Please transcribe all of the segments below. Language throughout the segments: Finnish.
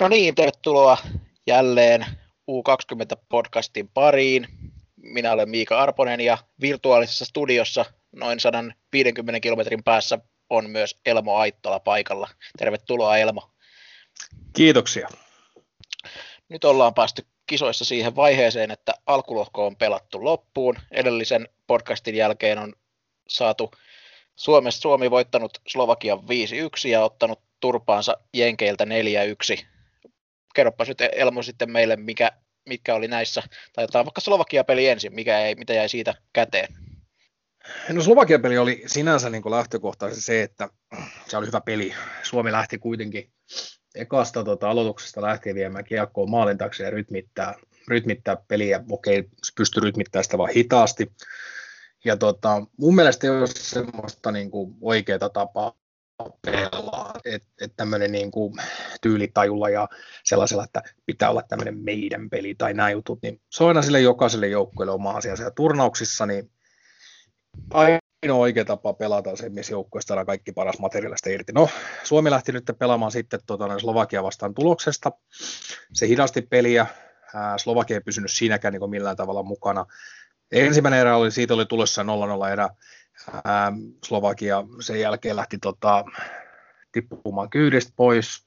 No niin, tervetuloa jälleen U20-podcastin pariin. Minä olen Miika Arponen ja virtuaalisessa studiossa noin 150 kilometrin päässä on myös Elmo Aittola paikalla. Tervetuloa Elmo. Kiitoksia. Nyt ollaan päästy kisoissa siihen vaiheeseen, että alkulohko on pelattu loppuun. Edellisen podcastin jälkeen on saatu Suomessa Suomi voittanut Slovakian 5-1 ja ottanut turpaansa Jenkeiltä 4-1 kerropa nyt Elmo sitten meille, mikä, mitkä oli näissä, tai otetaan vaikka Slovakia-peli ensin, mikä ei, mitä jäi siitä käteen? No Slovakia-peli oli sinänsä niin lähtökohtaisesti se, että se oli hyvä peli. Suomi lähti kuitenkin ekasta tota, aloituksesta lähtien viemään kiekkoa maalin taakse ja rytmittää, rytmittää peliä. Okei, pystyi rytmittämään sitä vaan hitaasti. Ja tota, mun mielestä ei ole semmoista niin kuin, oikeaa tapaa pelaa, että et tämmöinen niin kuin tyylitajulla ja sellaisella, että pitää olla tämmöinen meidän peli tai nämä jutut, niin se on aina sille jokaiselle joukkueelle oma asiansa. Ja turnauksissa niin ainoa oikea tapa pelata se, missä joukkueesta saadaan kaikki paras materiaalista irti. No, Suomi lähti nyt pelaamaan sitten tuota, Slovakia vastaan tuloksesta. Se hidasti peliä. Slovakia ei pysynyt siinäkään niin millään tavalla mukana. Ensimmäinen erä oli, siitä oli tulossa 0-0 erä ää, Slovakia sen jälkeen lähti tota, tippumaan kyydistä pois,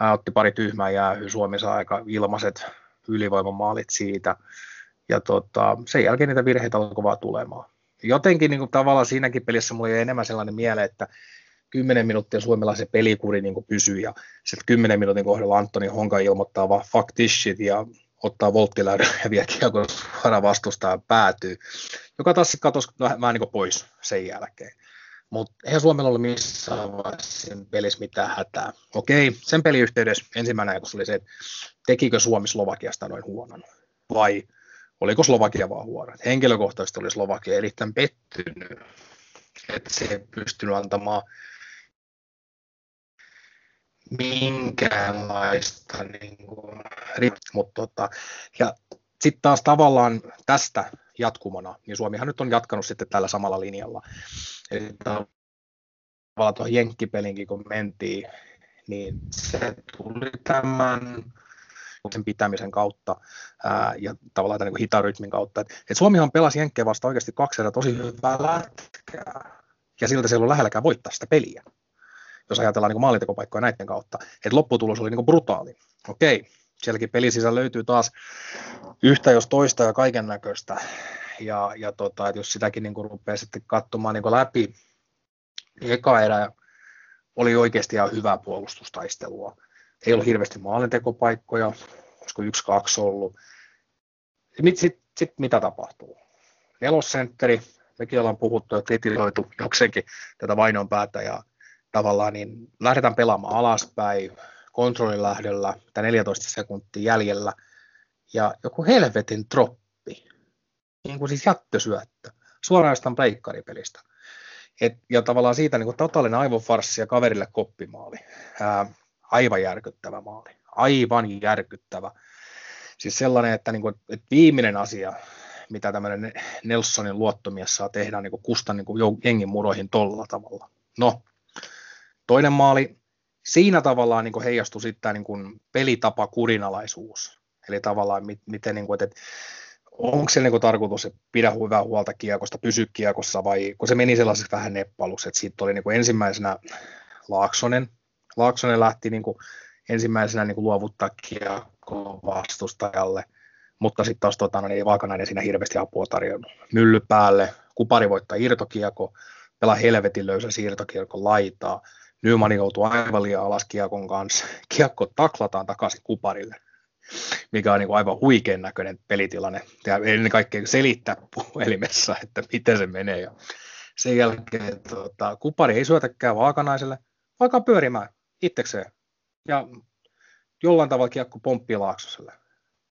ää, otti pari tyhmää jäähyä, Suomi saa aika ilmaiset ylivoimamaalit siitä, ja tota, sen jälkeen niitä virheitä alkoi vaan tulemaan. Jotenkin niin kuin, tavallaan siinäkin pelissä mulla oli enemmän sellainen miele, että 10 minuuttia suomalaisen pelikuri niin pysyy ja sitten 10 minuutin kohdalla Antoni Honka ilmoittaa vaan fuck this shit ja ottaa volttiläydön ja vie kiekon suoraan vastustaa päätyy, joka taas katosi vähän niin pois sen jälkeen. Mutta eihän Suomella ollut missään vaiheessa pelissä mitään hätää. Okei, sen peliyhteydessä ensimmäinen ajatus oli se, että tekikö Suomi Slovakiasta noin huonon, vai oliko Slovakia vaan huono. Henkilökohtaisesti oli Slovakia erittäin pettynyt, että se ei pystynyt antamaan minkäänlaista niin kuin, mutta tota, ja sitten taas tavallaan tästä jatkumona, niin Suomihan nyt on jatkanut sitten tällä samalla linjalla. Eli tavallaan tuohon Jenkkipelinkin kun mentiin, niin se tuli tämän sen pitämisen kautta ää, ja tavallaan tämän niin hitarytmin kautta. Et, et Suomihan pelasi Jenkkejä vasta oikeasti kaksi tosi hyvää lätkää, ja siltä se ei ollut lähelläkään voittaa sitä peliä jos ajatellaan niin maalintekopaikkoja näiden kautta. Että lopputulos oli niin brutaali. Okei, sielläkin pelisissä löytyy taas yhtä jos toista ja kaiken näköistä. Ja, ja tota, että jos sitäkin niin rupeaa sitten katsomaan niin läpi, niin eka erä oli oikeasti ihan hyvää puolustustaistelua. Ei ollut hirveästi maalintekopaikkoja, olisiko yksi, kaksi ollut. Sitten sit, sit, mitä tapahtuu? Nelosentteri, mekin ollaan puhuttu ja kritisoitu jokseenkin tätä vainon päätä ja tavallaan niin lähdetään pelaamaan alaspäin kontrollilähdöllä, tai 14 sekuntia jäljellä, ja joku helvetin troppi, niin kuin siis jättösyöttö, suoraan jostain pleikkaripelistä. Et, ja tavallaan siitä niin kuin totaalinen aivofarssi ja kaverille koppimaali. Ää, aivan järkyttävä maali. Aivan järkyttävä. Siis sellainen, että, niin kuin, että viimeinen asia, mitä tämmöinen Nelsonin luottomies saa tehdä, niin kuin kustan niin kuin jengin muroihin tolla tavalla. No, Toinen maali, siinä tavallaan niin heijastui sitten niin pelitapa kurinalaisuus. Eli tavallaan miten, niin kuin, että onko se niin kuin tarkoitus, että pidä hyvää huolta kiekosta, pysy kiekossa vai kun se meni sellaiseksi vähän neppaluksi, että siitä oli niin kuin ensimmäisenä Laaksonen. Laaksonen lähti niin kuin ensimmäisenä niin kuin luovuttaa kiekkoa vastustajalle, mutta sitten taas tota, no, niin Vaakanainen siinä hirveästi apua tarjonnut. Mylly päälle, kupari voittaa irtokiekko, pelaa helvetin löysä siirtokiekko laitaa, Nyman joutuu aivan liian alas kiekon kanssa. Kiekko taklataan takaisin kuparille, mikä on niin kuin aivan huikean näköinen pelitilanne. Ja ennen kaikkea selittää puhelimessa, että miten se menee. Ja sen jälkeen tota, kupari ei syötäkään vaakanaiselle, vaikka pyörimään itsekseen. Ja jollain tavalla kiekko pomppii Laaksoselle.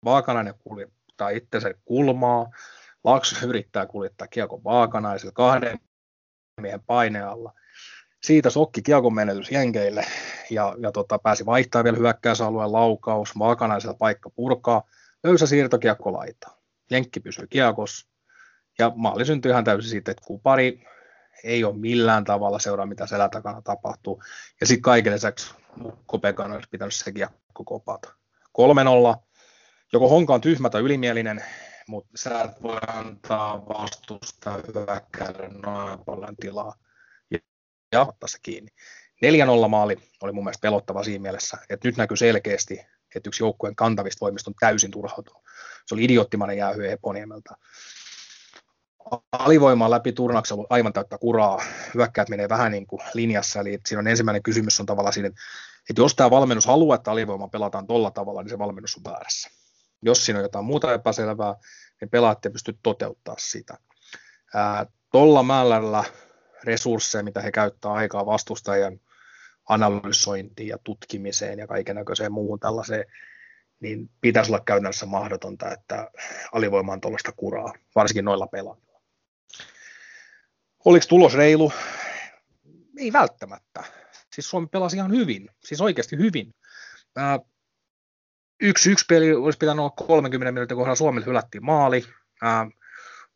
Vaakanainen kuljettaa itsensä kulmaa, Laakso yrittää kuljettaa kiekko vaakanaiselle kahden miehen painealla siitä sokki kiekon menetys Jenkeille ja, ja tota, pääsi vaihtamaan vielä hyökkäysalueen laukaus, vaakanaisella paikka purkaa, löysä siirtokiekko laitaa. Jenkki pysyy kiekossa ja maali syntyi ihan täysin siitä, että kupari ei ole millään tavalla seuraa, mitä selän takana tapahtuu. Ja sitten kaiken lisäksi Kopekan olisi pitänyt se kiekko kopata. 3-0. Joko Honka on tyhmä tai ylimielinen, mutta sä et voi antaa vastusta hyökkäälle noin paljon tilaa se kiinni. 4-0 maali oli mun mielestä pelottava siinä mielessä, että nyt näkyy selkeästi, että yksi joukkueen kantavista voimista on täysin turhautunut. Se oli idioottimainen jäähyö Eponiemeltä. Alivoimaa läpi turnauksen ollut aivan täyttä kuraa. Hyökkäät menee vähän niin kuin linjassa, eli siinä on ensimmäinen kysymys on tavallaan siinä, että jos tämä valmennus haluaa, että alivoima pelataan tolla tavalla, niin se valmennus on väärässä. Jos siinä on jotain muuta epäselvää, niin pelaat ei pysty toteuttaa sitä. Ää, tolla määrällä resursseja, mitä he käyttää aikaa vastustajan analysointiin ja tutkimiseen ja kaiken näköiseen muuhun tällaiseen, niin pitäisi olla käytännössä mahdotonta, että alivoima on tuollaista kuraa, varsinkin noilla pelaajilla. Oliko tulos reilu? Ei välttämättä. Siis Suomi pelasi ihan hyvin, siis oikeasti hyvin. Yksi yksi peli olisi pitänyt olla 30 minuutin kohdalla Suomelle hylättiin maali.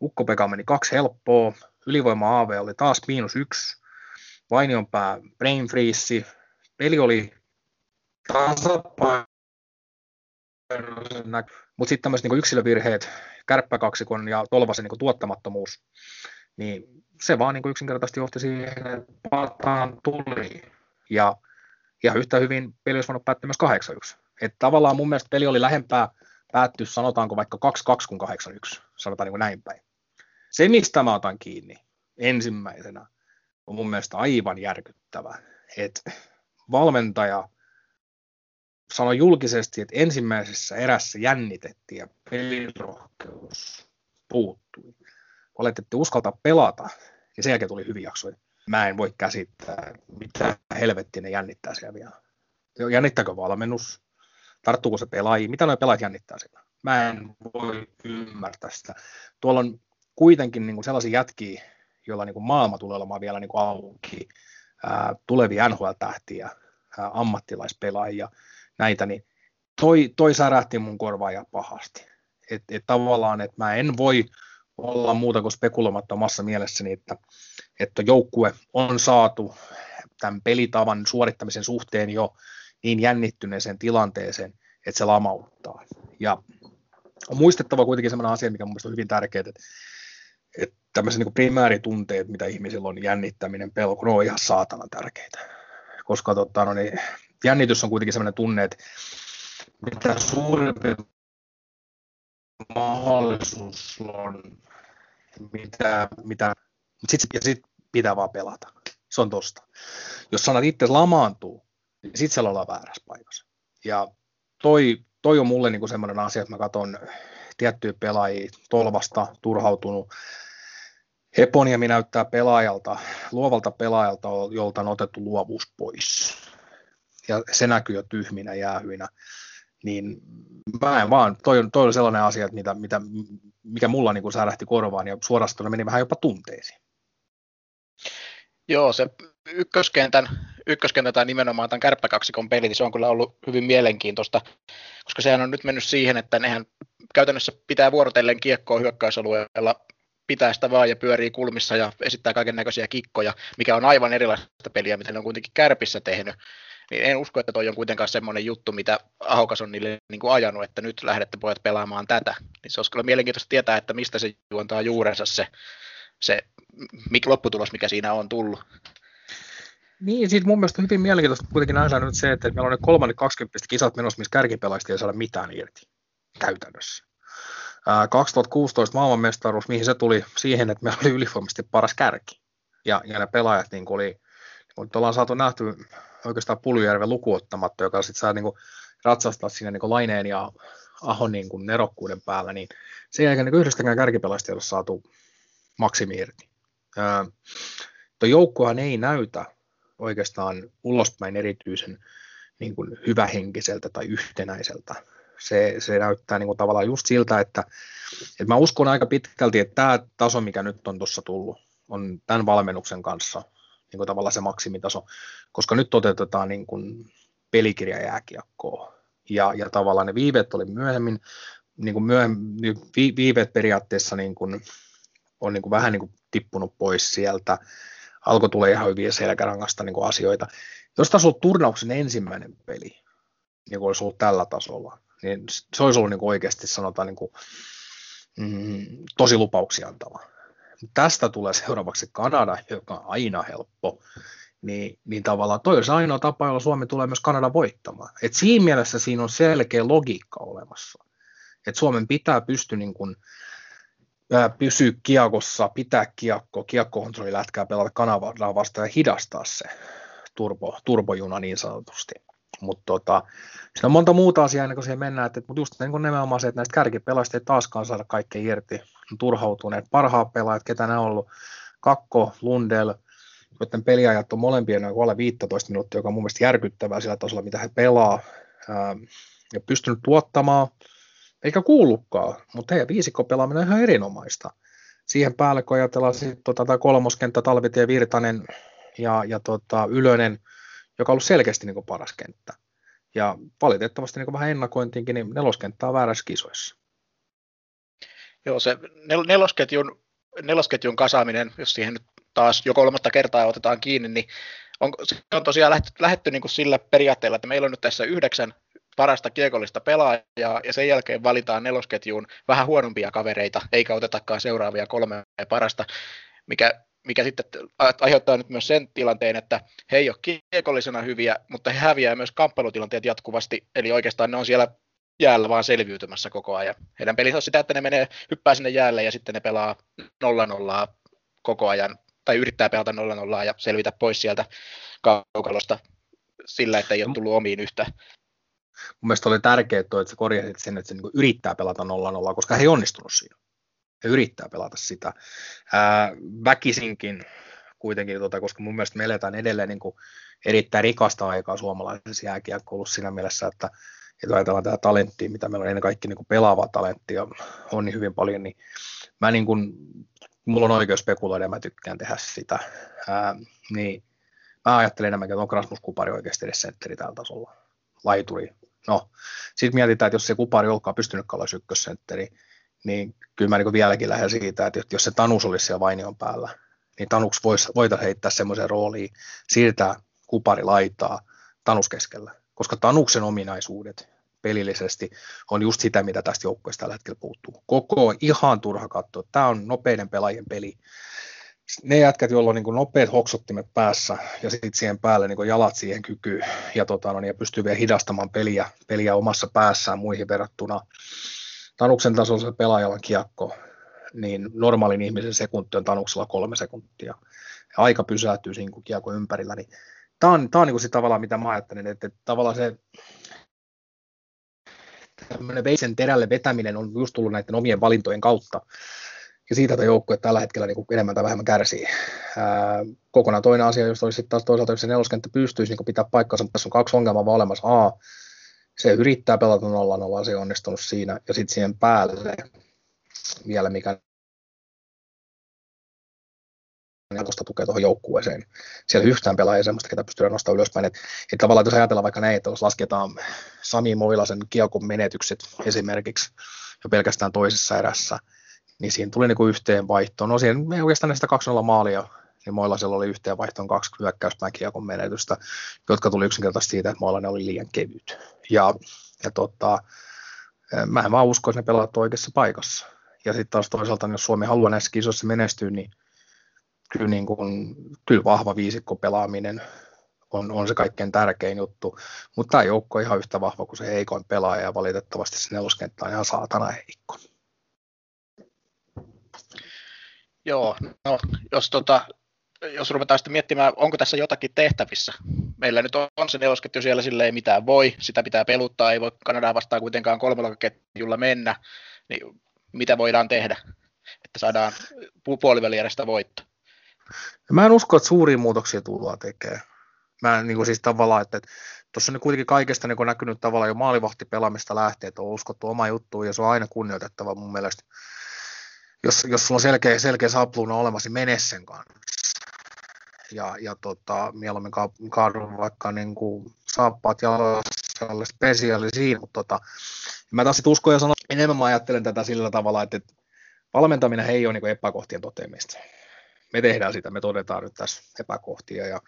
Ukko-Pekka meni kaksi helppoa. Ylivoima AV oli taas miinus yksi. Vainionpää brain freeze. Peli oli tasapaino. Mutta sitten tämmöiset niin yksilövirheet, kärppäkaksikon ja Tolvasen niin tuottamattomuus, niin se vaan niin yksinkertaisesti johti siihen, että pataan tuli. Ja ihan yhtä hyvin peli olisi voinut päättyä myös 8-1. Että tavallaan mun mielestä peli oli lähempää päättyä, sanotaanko vaikka 2-2 kuin 8-1, sanotaan niin kuin näin päin. Se, mistä mä otan kiinni ensimmäisenä, on mun mielestä aivan järkyttävä, että valmentaja sanoi julkisesti, että ensimmäisessä erässä jännitettiin ja pelirohkeus puuttui. Olette uskaltaa pelata, ja sen jälkeen tuli hyviä jaksoja. Mä en voi käsittää, mitä helvettiä ne jännittää siellä vielä. Jännittääkö valmennus? Tarttuuko se pelaajiin? Mitä nuo pelaajat jännittää siellä? Mä en voi ymmärtää sitä. Tuolla on kuitenkin niin kuin sellaisia jätkiä, joilla niin kuin maailma tulee olemaan vielä niin kuin auki, ää, tulevia NHL-tähtiä, ää, ammattilaispelaajia, näitä, niin toi, toi särähti mun korvaa ja pahasti. Et, et tavallaan, että mä en voi olla muuta kuin spekuloimatta omassa mielessäni, että, että joukkue on saatu tämän pelitavan suorittamisen suhteen jo niin jännittyneeseen tilanteeseen, että se lamauttaa. Ja on muistettava kuitenkin sellainen asia, mikä on hyvin tärkeää, että, että tämmöiset niin primääritunteet, mitä ihmisillä on, jännittäminen, pelko, ne on ihan saatana tärkeitä. Koska tota, no niin, jännitys on kuitenkin sellainen tunne, että mitä suurempi mahdollisuus on, mitä, mitä sit, ja sitten pitää vaan pelata. Se on tosta. Jos sanat itse lamaantuu, niin sitten siellä ollaan väärässä paikassa. Ja toi, toi on mulle niinku semmoinen asia, että mä katson tiettyjä pelaajia tolvasta turhautunut. Heponiemi näyttää pelaajalta, luovalta pelaajalta, jolta on otettu luovuus pois. Ja se näkyy jo tyhminä jäähyinä. Niin mä en vaan, toi, toi on sellainen asia, että mitä, mitä, mikä mulla niin kuin särähti korvaan ja suorastaan meni vähän jopa tunteisiin. Joo, se ykköskentän, ykköskentän tai nimenomaan tämän kärppäkaksikon peli, niin se on kyllä ollut hyvin mielenkiintoista, koska sehän on nyt mennyt siihen, että nehän käytännössä pitää vuorotellen kiekkoa hyökkäysalueella, pitää sitä vaan ja pyörii kulmissa ja esittää kaiken näköisiä kikkoja, mikä on aivan erilaista peliä, mitä ne on kuitenkin kärpissä tehnyt. Niin en usko, että toi on kuitenkaan semmoinen juttu, mitä Ahokas on niille niin kuin ajanut, että nyt lähdette pojat pelaamaan tätä. Niin se olisi kyllä mielenkiintoista tietää, että mistä se juontaa juurensa se, se lopputulos, mikä siinä on tullut. Niin, siis mun mielestä hyvin mielenkiintoista kuitenkin nähdään nyt se, että meillä on nyt kolmannet 20 kisat menossa, missä kärkipelaista ei saada mitään irti käytännössä. 2016 maailmanmestaruus, mihin se tuli siihen, että meillä oli ylivoimaisesti paras kärki. Ja, ja ne pelaajat niin oli, niin ollaan saatu nähty oikeastaan Puljujärven lukuottamatta, joka sitten saa niin kuin, ratsastaa siinä niin kuin Laineen ja Ahon niin kuin nerokkuuden päällä, niin sen jälkeen niin yhdestäkään kärkipelaista ei ole saatu maksimi irti. Tuo joukkohan ei näytä oikeastaan ulospäin erityisen niin kuin hyvähenkiseltä tai yhtenäiseltä. Se, se näyttää niin kuin tavallaan just siltä, että, että mä uskon aika pitkälti, että tämä taso, mikä nyt on tuossa tullut, on tämän valmennuksen kanssa niin kuin tavallaan se maksimitaso, koska nyt toteutetaan niin kuin pelikirjajääkiekkoa. Ja, ja tavallaan ne viiveet oli myöhemmin, niin kuin myöhemmin vi, viiveet periaatteessa niin kuin, on niin kuin vähän niin kuin tippunut pois sieltä. alkoi tulla ihan hyviä selkärangasta niin kuin asioita. Jos tässä ollut turnauksen ensimmäinen peli, niin kuin olisi ollut tällä tasolla, niin se olisi ollut niin kuin oikeasti sanotaan niin kuin, mm, tosi lupauksia antava. Tästä tulee seuraavaksi Kanada, joka on aina helppo, niin, niin tavallaan toi se ainoa tapa, jolla Suomi tulee myös Kanada voittamaan. Et siinä mielessä siinä on selkeä logiikka olemassa. Et Suomen pitää pystyä niin kuin, pysyä kiekossa, pitää kiekko, kiekkokontrolli lätkää pelata Kanadaa vastaan ja hidastaa se turbo, turbojuna niin sanotusti. Mutta tota, siinä on monta muuta asiaa ennen kuin siihen mennään, että, mutta just niin nimenomaan se, että näistä kärkipelaajista ei taaskaan saada kaikkea irti, on turhautuneet. Parhaat pelaajat, ketä ne on ollut, Kakko, Lundell, joiden peliajat on molempien noin alle 15 minuuttia, joka on mun mielestä järkyttävää sillä tasolla, mitä he pelaa, ää, ja pystynyt tuottamaan, eikä kuullutkaan, mutta heidän viisikko pelaaminen on ihan erinomaista. Siihen päälle, kun ajatellaan sitten tota, tämä kolmoskenttä, Talvitie, Virtanen ja, ja tota, Ylönen, joka on ollut selkeästi niin kuin paras kenttä. Ja valitettavasti niin kuin vähän ennakointiinkin, niin neloskenttä on väärässä kisoissa. Joo, se nel- nelosketjun, nelosketjun kasaaminen, jos siihen nyt taas jo kolmatta kertaa otetaan kiinni, niin on, on tosiaan lähetty, lähetty niin kuin sillä periaatteella, että meillä on nyt tässä yhdeksän parasta kiekollista pelaajaa, ja sen jälkeen valitaan nelosketjuun vähän huonompia kavereita, eikä otetakaan seuraavia kolme parasta, mikä mikä sitten aiheuttaa nyt myös sen tilanteen, että he ei ole kiekollisena hyviä, mutta he häviää myös kamppailutilanteet jatkuvasti, eli oikeastaan ne on siellä jäällä vaan selviytymässä koko ajan. Heidän pelissä on sitä, että ne menee, hyppää sinne jäälle ja sitten ne pelaa 0-0 koko ajan, tai yrittää pelata 0-0 ja selvitä pois sieltä kaukalosta sillä, että ei ole tullut omiin yhtä. Mun mielestä oli tärkeää, että sä korjasit sen, että se niin yrittää pelata 0-0, koska he ei onnistunut siinä ja yrittää pelata sitä. Ää, väkisinkin kuitenkin, tota, koska mun mielestä me eletään edelleen niin kuin erittäin rikasta aikaa suomalaisessa jääkiekkoulussa siinä mielessä, että, että ajatellaan tätä talenttia, mitä meillä on ennen kaikkea niin kuin pelaavaa talenttia on niin hyvin paljon, niin mä niin kuin, mulla on oikeus spekuloida ja mä tykkään tehdä sitä. Ää, niin mä ajattelen enemmänkin, että on Rasmus Kupari oikeasti edes sentteri tällä tasolla. Laituri. No, sitten mietitään, että jos se Kupari olkaa pystynyt olla ykkössentteri, kyllä mä niin vieläkin lähden siitä, että jos se Tanus olisi siellä Vainion päällä, niin Tanuks voisi, voitaisiin heittää semmoisen rooliin, siirtää kupari laitaa Tanus keskellä, koska Tanuksen ominaisuudet pelillisesti on just sitä, mitä tästä joukkueesta tällä hetkellä puuttuu. Koko ihan turha katsoa. Tämä on nopeiden pelaajien peli. Ne jätkät, joilla on niin nopeat hoksottimet päässä ja sitten siihen päälle niin jalat siihen kykyyn ja, tota, no, niin, ja pystyy vielä hidastamaan peliä, peliä omassa päässään muihin verrattuna Tanuksen tasolla pelaajalla kiekko, niin normaalin ihmisen sekunti on Tanuksella kolme sekuntia. Ja aika pysähtyy siinä kiekko ympärillä. Niin tämä on, tämä on niin se tavallaan, mitä mä ajattelen, että, että tavallaan se tämmöinen veitsen terälle vetäminen on just tullut näiden omien valintojen kautta. Ja siitä tämä joukkue tällä hetkellä niin kuin enemmän tai vähemmän kärsii. Ää, kokonaan toinen asia, jos olisi taas toisaalta, jos se neloskenttä pystyisi niin pitää paikkansa, mutta tässä on kaksi ongelmaa vaan olemassa. A, se yrittää pelata nolla nolla, se ei onnistunut siinä, ja sitten siihen päälle vielä, mikä jatkosta tukea tuohon joukkueeseen. Siellä yhtään pelaajia semmoista, ketä pystyy nostamaan ylöspäin. Että, että tavallaan jos ajatellaan vaikka näin, että jos lasketaan Sami Moilasen kiekon menetykset esimerkiksi jo pelkästään toisessa erässä, niin siinä tuli niin kuin yhteen vaihtoon. No siihen ei oikeastaan sitä 2-0 maalia niin Moilasella oli yhteen vaihtoon kaksi hyökkäystä kiekon menetystä, jotka tuli yksinkertaisesti siitä, että Moilainen oli liian kevyt. Ja, ja tota, mä en vaan usko, että ne pelaat oikeassa paikassa. Ja sitten taas toisaalta, jos Suomi haluaa näissä kisoissa menestyä, niin kyllä, niin kuin, kyllä vahva viisikko pelaaminen on, on se kaikkein tärkein juttu. Mutta tämä joukko on ihan yhtä vahva kuin se heikoin pelaaja ja valitettavasti se neloskenttä on ihan saatana heikko. Joo, no jos tota, jos ruvetaan sitten miettimään, onko tässä jotakin tehtävissä. Meillä nyt on se nelosketju siellä, sille ei mitään voi, sitä pitää peluttaa, ei voi Kanadaa vastaan kuitenkaan kolmella ketjulla mennä, niin mitä voidaan tehdä, että saadaan puolivälieristä voitto? Mä en usko, että suuria muutoksia tullaan tekemään. Mä niin kuin siis tavallaan, että tuossa on kuitenkin kaikesta niin näkynyt tavallaan jo maalivahtipelaamista lähtee, että on uskottu oma juttu ja se on aina kunnioitettava mun mielestä. Jos, jos sulla on selkeä, selkeä sapluuna olemassa, niin mene sen kanssa ja, ja tota, mieluummin kaadun vaikka niin kuin saappaat jalassa spesiaali siinä, mutta tota, mä taas uskon ja sanon, enemmän mä ajattelen tätä sillä tavalla, että, että valmentaminen ei ole niin epäkohtien toteamista. me tehdään sitä, me todetaan nyt tässä epäkohtia ja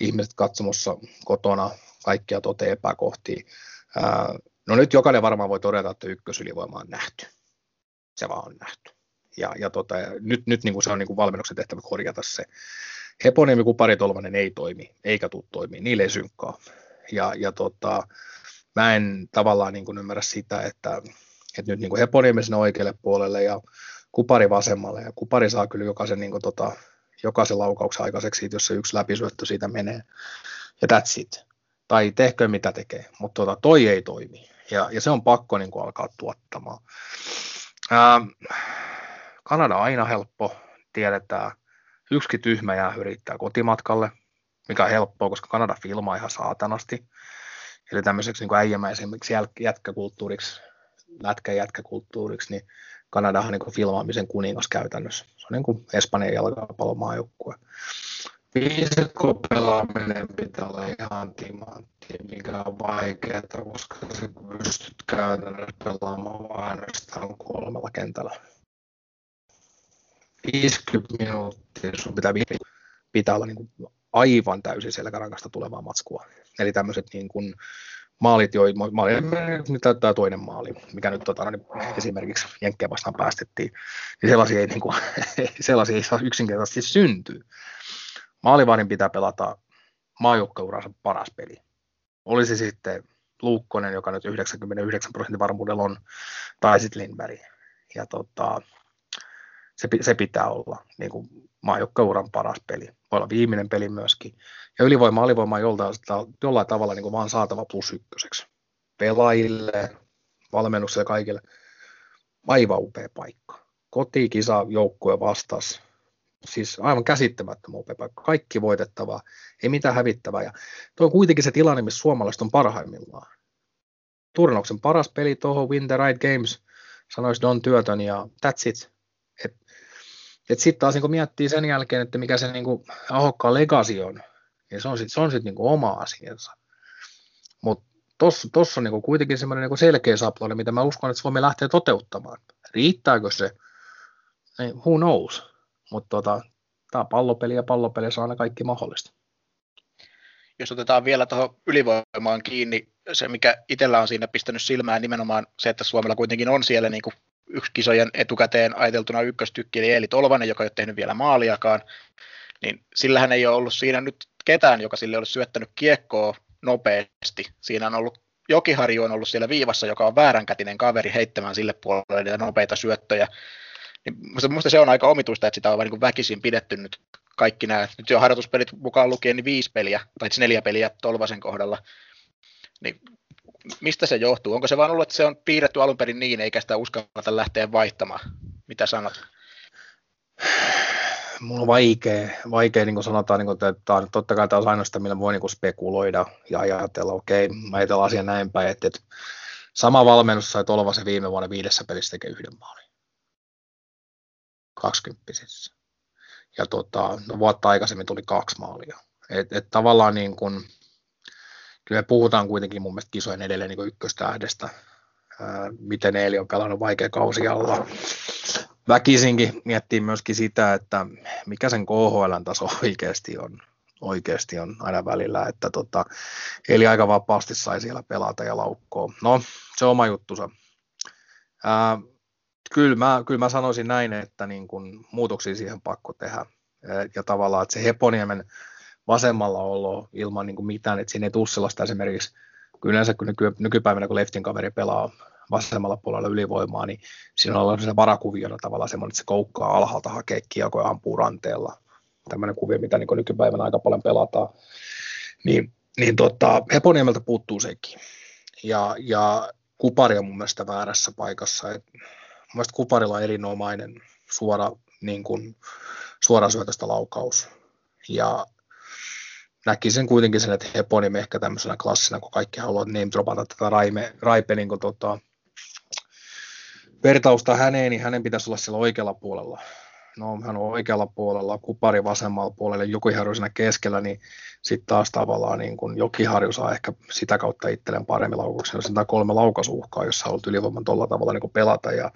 ihmiset katsomossa kotona kaikkia tote epäkohtia. No nyt jokainen varmaan voi todeta, että ykkösylivoima on nähty. Se vaan on nähty. Ja, ja, tota, nyt, nyt niin kuin se on niin kuin valmennuksen tehtävä korjata se. Heponiemi kuin pari tolvanen ei toimi, eikä tule toimii, niille ei synkkaa. Ja, ja tota, mä en tavallaan niin kuin ymmärrä sitä, että, että nyt niin kuin Heponiemi sinne oikealle puolelle ja kupari vasemmalle, ja kupari saa kyllä jokaisen, niin kuin tota, jokaisen laukauksen aikaiseksi, jos se yksi läpisyöttö siitä menee, ja that's it. Tai tehkö mitä tekee, mutta tota, toi ei toimi, ja, ja se on pakko niin kuin alkaa tuottamaan. Ää, Kanada on aina helppo, tiedetään. Yksikin tyhmä jää yrittää kotimatkalle, mikä on helppoa, koska Kanada filmaa ihan saatanasti. Eli tämmöiseksi niin äijämäisemmäksi jätkäkulttuuriksi, lätkän jätkäkulttuuriksi, niin Kanada on niin filmaamisen kuningas käytännössä. Se on niin kuin Espanjan jalkapallomaajoukkue. Viisikko pelaaminen pitää olla ihan timantti, mikä on vaikeaa, koska sä pystyt käytännössä pelaamaan ainoastaan kolmella kentällä. 50 minuuttia sun pitää, pitää olla niin kuin aivan täysin selkärangasta tulevaa matskua. Eli tämmöiset niin kuin maalit, jo, maali, nyt täyttää toinen maali, mikä nyt tota, no niin esimerkiksi Jenkkeen vastaan päästettiin, niin sellaisia ei, niin kuin, sellaisia ei saa yksinkertaisesti syntyä. Maalivahdin pitää pelata maajoukkueuransa paras peli. Olisi sitten Luukkonen, joka nyt 99 prosentin varmuudella on, tai sitten Lindberg. Ja tota, se, se pitää olla niin kuin maajoukkueuran paras peli. Voi olla viimeinen peli myöskin. Ja ylivoima alivoima on jollain, tavalla niin kuin vaan saatava plus ykköseksi. Pelaajille, valmennukselle kaikille. Aivan upea paikka. Kotikisa joukkue vastas. Siis aivan käsittämättömän upea paikka. Kaikki voitettavaa, ei mitään hävittävää. Ja tuo on kuitenkin se tilanne, missä suomalaiset on parhaimmillaan. Turnauksen paras peli tuohon Win the Right Games, sanoisi Don Työtön, ja that's it sitten taas niin miettii sen jälkeen, että mikä se niin ahokkaan legacy on, niin se on sitten sit niin oma asiansa. Mutta tuossa on niin kuitenkin semmoinen niin selkeä saploni, mitä mä uskon, että Suomi lähtee toteuttamaan. Riittääkö se? Ei, who knows? Mutta tota, tämä pallopeli ja pallopeli saa aina kaikki mahdollista. Jos otetaan vielä tuohon ylivoimaan kiinni, se mikä itsellä on siinä pistänyt silmään nimenomaan se, että Suomella kuitenkin on siellä niin kuin yksi kisojen etukäteen ajateltuna ykköstykki, eli Eeli Tolvanen, joka ei ole tehnyt vielä maaliakaan, niin sillähän ei ole ollut siinä nyt ketään, joka sille olisi syöttänyt kiekkoa nopeasti. Siinä on ollut Jokiharju on ollut siellä viivassa, joka on vääränkätinen kaveri heittämään sille puolelle niitä nopeita syöttöjä. Niin minusta se on aika omituista, että sitä on niin väkisin pidetty nyt kaikki nämä, nyt jo harjoituspelit mukaan lukien, niin viisi peliä, tai neljä peliä Tolvasen kohdalla. Niin mistä se johtuu? Onko se vain ollut, että se on piirretty alun perin niin, eikä sitä uskalleta lähteä vaihtamaan? Mitä sanot? Mulla on vaikea, vaikea niin kuin sanotaan, niin kuin, että totta kai tämä on ainoastaan, millä voi niin kuin spekuloida ja ajatella, okei, mä ajatellaan asian näin päin, että, että sama valmennus sai se viime vuonna viidessä pelissä tekee yhden maalin. 20 Ja tota, no, vuotta aikaisemmin tuli kaksi maalia. Et, et tavallaan niin kuin, kyllä puhutaan kuitenkin mun mielestä kisojen edelleen niin ykköstähdestä, miten Eeli on pelannut vaikea kausi alla. Väkisinkin miettii myöskin sitä, että mikä sen KHL taso oikeasti on, oikeasti on aina välillä, että tota, Eli aika vapaasti sai siellä pelata ja laukkoa. No, se on oma juttusa. Ää, kyllä, mä, kyllä mä sanoisin näin, että niin kun muutoksia siihen pakko tehdä. Ja tavallaan, että se Heponiemen vasemmalla olo ilman niin kuin mitään, että siinä ei tule sellaista esimerkiksi, kun yleensä kun nyky, nykypäivänä kun leftin kaveri pelaa vasemmalla puolella ylivoimaa, niin siinä on se varakuviona tavallaan semmoinen, että se koukkaa alhaalta hakee kiekkoja ja ampuu ranteella. Tämmöinen kuvio, mitä niin nykypäivänä aika paljon pelataan. Niin, niin tota, Heponiemeltä puuttuu sekin. Ja, ja Kupari on mun mielestä väärässä paikassa. Et, mun mielestä Kuparilla on erinomainen suora, niin kuin, suorasyötöstä laukaus. Ja näkisin kuitenkin sen, että Heponim ehkä tämmöisenä klassina, kun kaikki haluaa name dropata tätä Raime, Raipe niin kuin, tota, vertausta häneen, niin hänen pitäisi olla siellä oikealla puolella. No, hän on oikealla puolella, Kupari vasemmalla puolella, Jokiharju siinä keskellä, niin sitten taas tavallaan niin kun Jokiharju saa ehkä sitä kautta itselleen paremmin laukauksia. Jos kolme laukasuhkaa, jos haluat ylivoiman tuolla tavalla niin pelata. Ja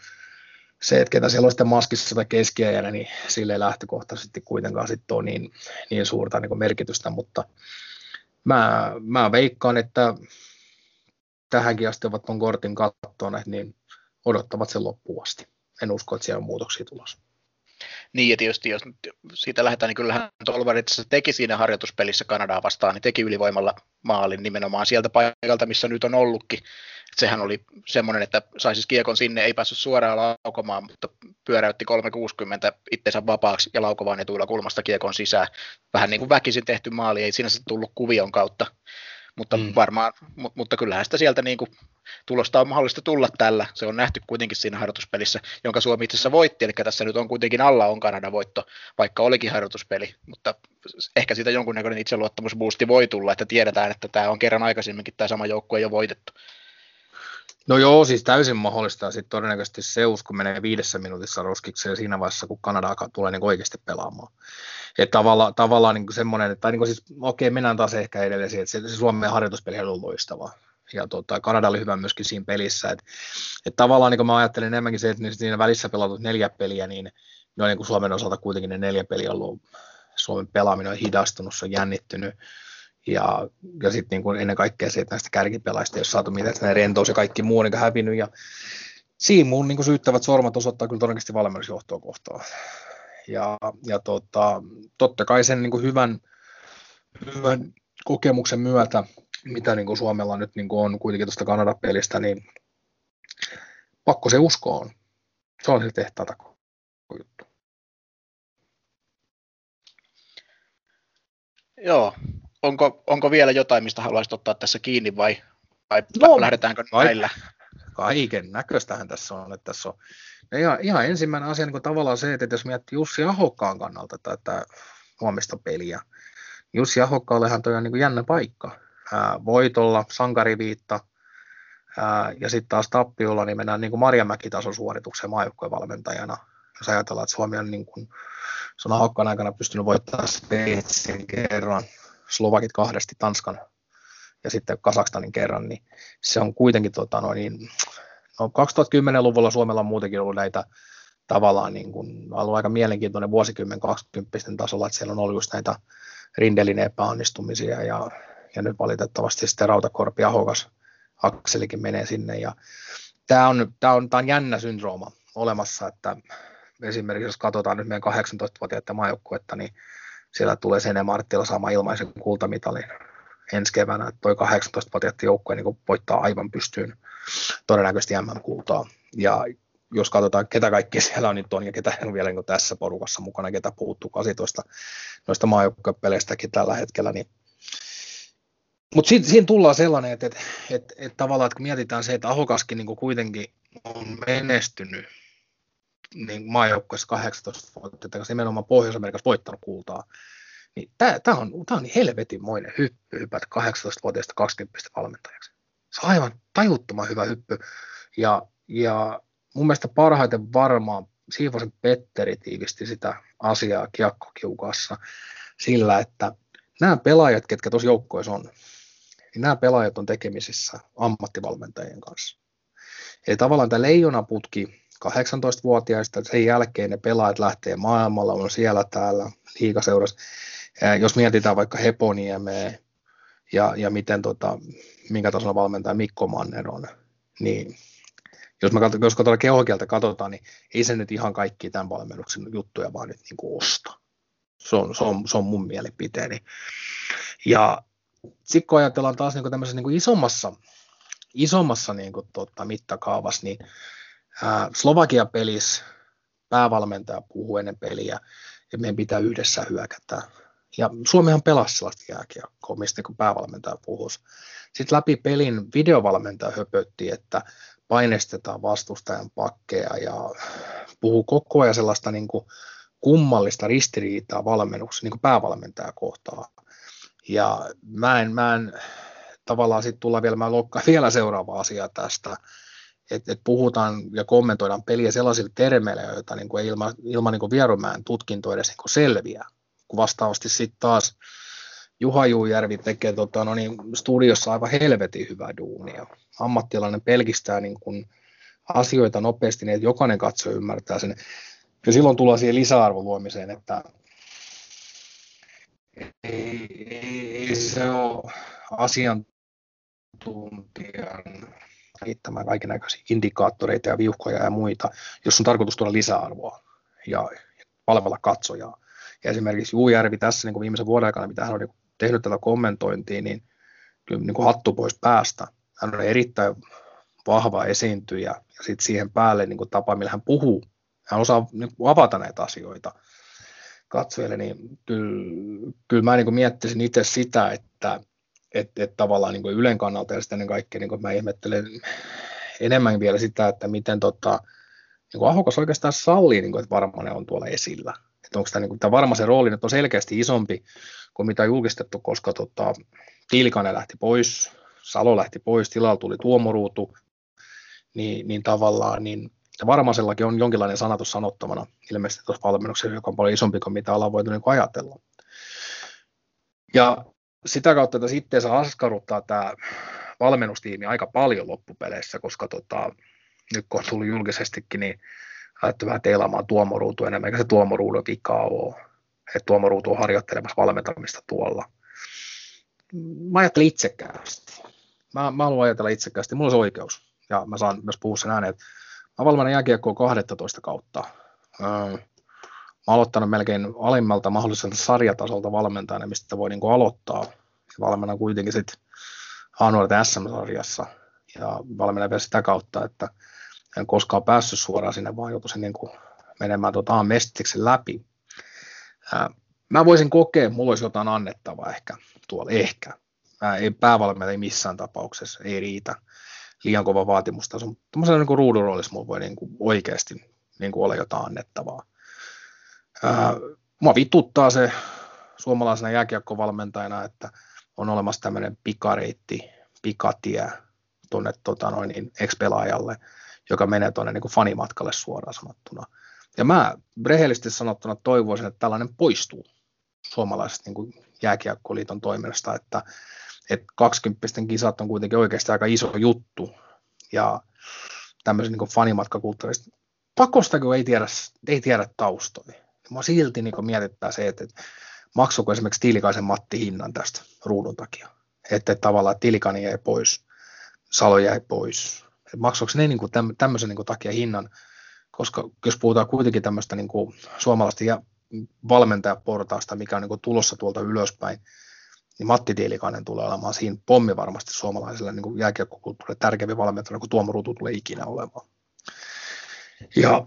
se, että ketä siellä on sitten maskissa tai keskiajana, niin sille ei lähtökohtaisesti kuitenkaan sitten ole niin, niin suurta niin merkitystä, mutta mä, mä veikkaan, että tähänkin asti ovat tuon kortin kattoneet, niin odottavat sen loppuun asti. En usko, että siellä on muutoksia tulossa. Niin, ja tietysti jos siitä lähdetään, niin kyllähän Tolvarit teki siinä harjoituspelissä Kanadaa vastaan, niin teki ylivoimalla maalin nimenomaan sieltä paikalta, missä nyt on ollutkin. Et sehän oli semmoinen, että sai siis kiekon sinne, ei päässyt suoraan laukomaan, mutta pyöräytti 360 itsensä vapaaksi ja laukovaan etuilla kulmasta kiekon sisään. Vähän niin kuin väkisin tehty maali, ei sinänsä tullut kuvion kautta mutta mm. varmaan, mutta, mutta kyllähän sitä sieltä niin kuin, tulosta on mahdollista tulla tällä. Se on nähty kuitenkin siinä harjoituspelissä, jonka Suomi itse asiassa voitti, eli tässä nyt on kuitenkin alla on Kanadan voitto, vaikka olikin harjoituspeli, mutta ehkä siitä jonkunnäköinen itseluottamusboosti voi tulla, että tiedetään, että tämä on kerran aikaisemminkin tämä sama joukkue jo voitettu. No joo, siis täysin mahdollista. Sitten todennäköisesti Seus, kun menee viidessä minuutissa roskikseen siinä vaiheessa, kun Kanada tulee niin oikeasti pelaamaan. Että tavalla, tavallaan niin semmoinen, että niin siis, okei, mennään taas ehkä edelleen siihen, että se, se Suomen harjoituspeli on loistava. Ja tota, Kanada oli hyvä myöskin siinä pelissä. Että, että tavallaan niin mä ajattelen enemmänkin se, että siinä välissä pelatut neljä peliä, niin ne on niin kuin Suomen osalta kuitenkin ne neljä peliä ollut, Suomen pelaaminen on hidastunut, se on jännittynyt. Ja, ja sitten niin ennen kaikkea se, että näistä kärkipelaista ei ole saatu mitään, että rentous ja kaikki muu on niin hävinnyt. Ja siinä mun niin syyttävät sormat osoittaa kyllä todennäköisesti valmennusjohtoa kohtaan. Ja, ja tota, totta kai sen niin hyvän, hyvän kokemuksen myötä, mitä niin Suomella nyt niin on kuitenkin tuosta Kanada-pelistä, niin pakko se usko on. Se on se tehtävä juttu. Joo, onko, onko vielä jotain, mistä haluaisit ottaa tässä kiinni vai, vai no, lähdetäänkö kaik- näillä? Kaiken näköistähän tässä on. Että tässä on ja ihan, ihan ensimmäinen asia niin tavallaan se, että jos miettii Jussi Ahokkaan kannalta tätä huomista peliä, Jussi Ahokkaalehan toi on niin jännä paikka. Ää, voitolla, sankariviitta, ää, ja sitten taas tappiolla, niin mennään niin Marjamäki-tason suoritukseen maajoukkojen valmentajana. Jos ajatellaan, että Suomi on, niin kuin, se on Ahokkaan aikana pystynyt voittamaan Sveitsin kerran, Slovakit kahdesti, Tanskan ja sitten Kasakstanin kerran, niin se on kuitenkin tota, no niin, no 2010-luvulla Suomella on muutenkin ollut näitä tavallaan niin kuin, ollut aika mielenkiintoinen vuosikymmen 20 tasolla, että siellä on ollut just näitä Rindelin epäonnistumisia ja, ja nyt valitettavasti sitten Rautakorpi Ahokas akselikin menee sinne ja tämä on, tämä on, tämä on jännä syndrooma olemassa, että esimerkiksi jos katsotaan nyt meidän 18-vuotiaiden maajoukkuetta, niin siellä tulee Sene Marttila saamaan ilmaisen kultamitalin ensi keväänä, että toi 18-vuotiaiden joukkue niin voittaa aivan pystyyn todennäköisesti MM-kultaa. Ja jos katsotaan, ketä kaikki siellä on nyt on ja ketä on vielä niin tässä porukassa mukana, ketä puuttuu 18 noista maajoukkuepeleistäkin tällä hetkellä, niin mutta siinä, siinä tullaan sellainen, että, että, että, että tavallaan, että kun mietitään se, että Ahokaskin niin kuitenkin on menestynyt niin maajoukkueessa 18 vuotta, että nimenomaan Pohjois-Amerikassa voittanut kultaa, niin tämä on, tää on niin helvetinmoinen hyppy hypätä 18-vuotiaasta 20 valmentajaksi. Se on aivan tajuttoman hyvä hyppy. Ja, ja mun mielestä parhaiten varmaan Siivosen Petteri tiivisti sitä asiaa kiakkokiukassa sillä, että nämä pelaajat, ketkä tuossa joukkoissa on, niin nämä pelaajat on tekemisissä ammattivalmentajien kanssa. Eli tavallaan tämä leijonaputki 18-vuotiaista, sen jälkeen ne pelaajat lähtee maailmalla, on siellä täällä liikaseurassa. Jos mietitään vaikka Heponiemeä ja, ja miten tota, minkä tasolla valmentaja Mikko Manner on, niin jos, mä katson, jos katsotaan kehokieltä katsotaan, niin ei se nyt ihan kaikki tämän valmennuksen juttuja vaan nyt niin kuin osta. Se on, se, on, se on mun mielipiteeni. Ja sitten kun ajatellaan taas niin kuin niin kuin isommassa, isommassa niin kuin, tota, mittakaavassa, niin ää, Slovakia-pelissä päävalmentaja puhuu ennen peliä, ja meidän pitää yhdessä hyökätä. Ja Suomihan pelasi sellaista jääkiekkoa, mistä niin päävalmentaja puhuu. Sitten läpi pelin videovalmentaja höpötti, että painestetaan vastustajan pakkeja ja puhuu koko ajan sellaista niin kuin kummallista ristiriitaa valmennuksessa niin päävalmentaja kohtaa. Ja mä en, mä en tavallaan sitten tulla vielä, mä vielä seuraava asia tästä, että et puhutaan ja kommentoidaan peliä sellaisilla termeillä, joita niin kuin ei ilman, ilman niin Vieromään tutkinto edes niin kuin selviää. Kun vastaavasti sitten taas Juha Juujärvi tekee tota, no niin, studiossa aivan helvetin hyvää duunia. Ammattilainen pelkistää niin kuin asioita nopeasti niin, että jokainen katsoja ymmärtää sen. Ja silloin tullaan siihen lisäarvon luomiseen, että ei, ei, ei se ole asiantuntijan riittämään kaikenlaisia indikaattoreita ja viuhkoja ja muita, jos on tarkoitus tuoda lisäarvoa ja palvella katsojaa. Ja esimerkiksi Juujärvi tässä niin kuin viimeisen vuoden aikana, mitä hän on niin tehnyt tätä kommentointia, niin kyllä niin kuin hattu pois päästä. Hän on erittäin vahva esiintyjä ja sitten siihen päälle niin kuin tapa, millä hän puhuu. Hän osaa niin kuin avata näitä asioita katsojille, niin kyllä, kyllä mä niin kuin miettisin itse sitä, että että et tavallaan niin kuin Ylen kannalta ja sitten ennen kaikkea niin kuin mä ihmettelen enemmän vielä sitä, että miten tota, niin kuin Ahokas oikeastaan sallii, niin kuin, että Varmanen on tuolla esillä. Että onko tämä, niin kuin, tämä Varmasen rooli nyt on selkeästi isompi kuin mitä julkistettu, koska tota, Tiilikainen lähti pois, Salo lähti pois, tilalla tuli Tuomoruutu, niin, niin tavallaan niin Varmasellakin on jonkinlainen sanatus sanottavana ilmeisesti tuossa valmennuksessa, joka on paljon isompi kuin mitä ollaan voitu niin ajatella. Ja sitä kautta, että sitten saa askarruttaa tämä valmennustiimi aika paljon loppupeleissä, koska tota, nyt kun on tullut julkisestikin, niin alettu vähän teilaamaan tuomoruutu enemmän, eikä se tuomoruudun vikaa ole, että tuomoruutu on harjoittelemassa valmentamista tuolla. Mä ajattelen itsekkäästi. Mä, mä haluan ajatella itsekkäästi, mulla on se oikeus, ja mä saan myös puhua sen ääneen, että mä valmennan jääkiekkoa 12 kautta. Öö, mä aloittanut melkein alimmalta mahdolliselta sarjatasolta valmentajana, mistä voi niin kuin aloittaa. Valmennan kuitenkin sitten A-nuorten SM-sarjassa ja valmennan vielä sitä kautta, että en koskaan päässyt suoraan sinne, vaan joutuisin niin kuin menemään tuota mestiksen läpi. Mä voisin kokea, mulla olisi jotain annettavaa ehkä tuolla, ehkä. Mä ei päävalmentaja missään tapauksessa, ei riitä liian kova vaatimustaso, mutta tuollaisella niin ruudun roolissa mulla voi niin kuin oikeasti niin kuin olla jotain annettavaa. Ää, mua vituttaa se suomalaisena jääkiekkovalmentajana, että on olemassa tämmöinen pikareitti, pikatie tuonne tota niin ex-pelaajalle, joka menee tuonne niin fanimatkalle suoraan sanottuna. Ja mä rehellisesti sanottuna toivoisin, että tällainen poistuu suomalaisesta niin jääkiekkoliiton toiminnasta, että, että 20 kisat on kuitenkin oikeasti aika iso juttu, ja tämmöisen niin fanimatkakulttuurista pakosta, kun ei tiedä, ei tiedä taustoja mua silti niin mietittää se, että, että maksuko esimerkiksi Tilikaisen Matti hinnan tästä ruudun takia. Että, että tavallaan Tilikani jäi pois, Salo jäi pois. Että maksoiko ne niin tämmöisen niin takia hinnan, koska jos puhutaan kuitenkin tämmöistä niin suomalaista ja valmentajaportaasta, mikä on niin tulossa tuolta ylöspäin, niin Matti Tiilikainen tulee olemaan siinä pommi varmasti suomalaiselle niin jääkiekkokulttuurille tärkeämpi valmentaja, kuin Tuomo Ruutu tulee ikinä olemaan. Ja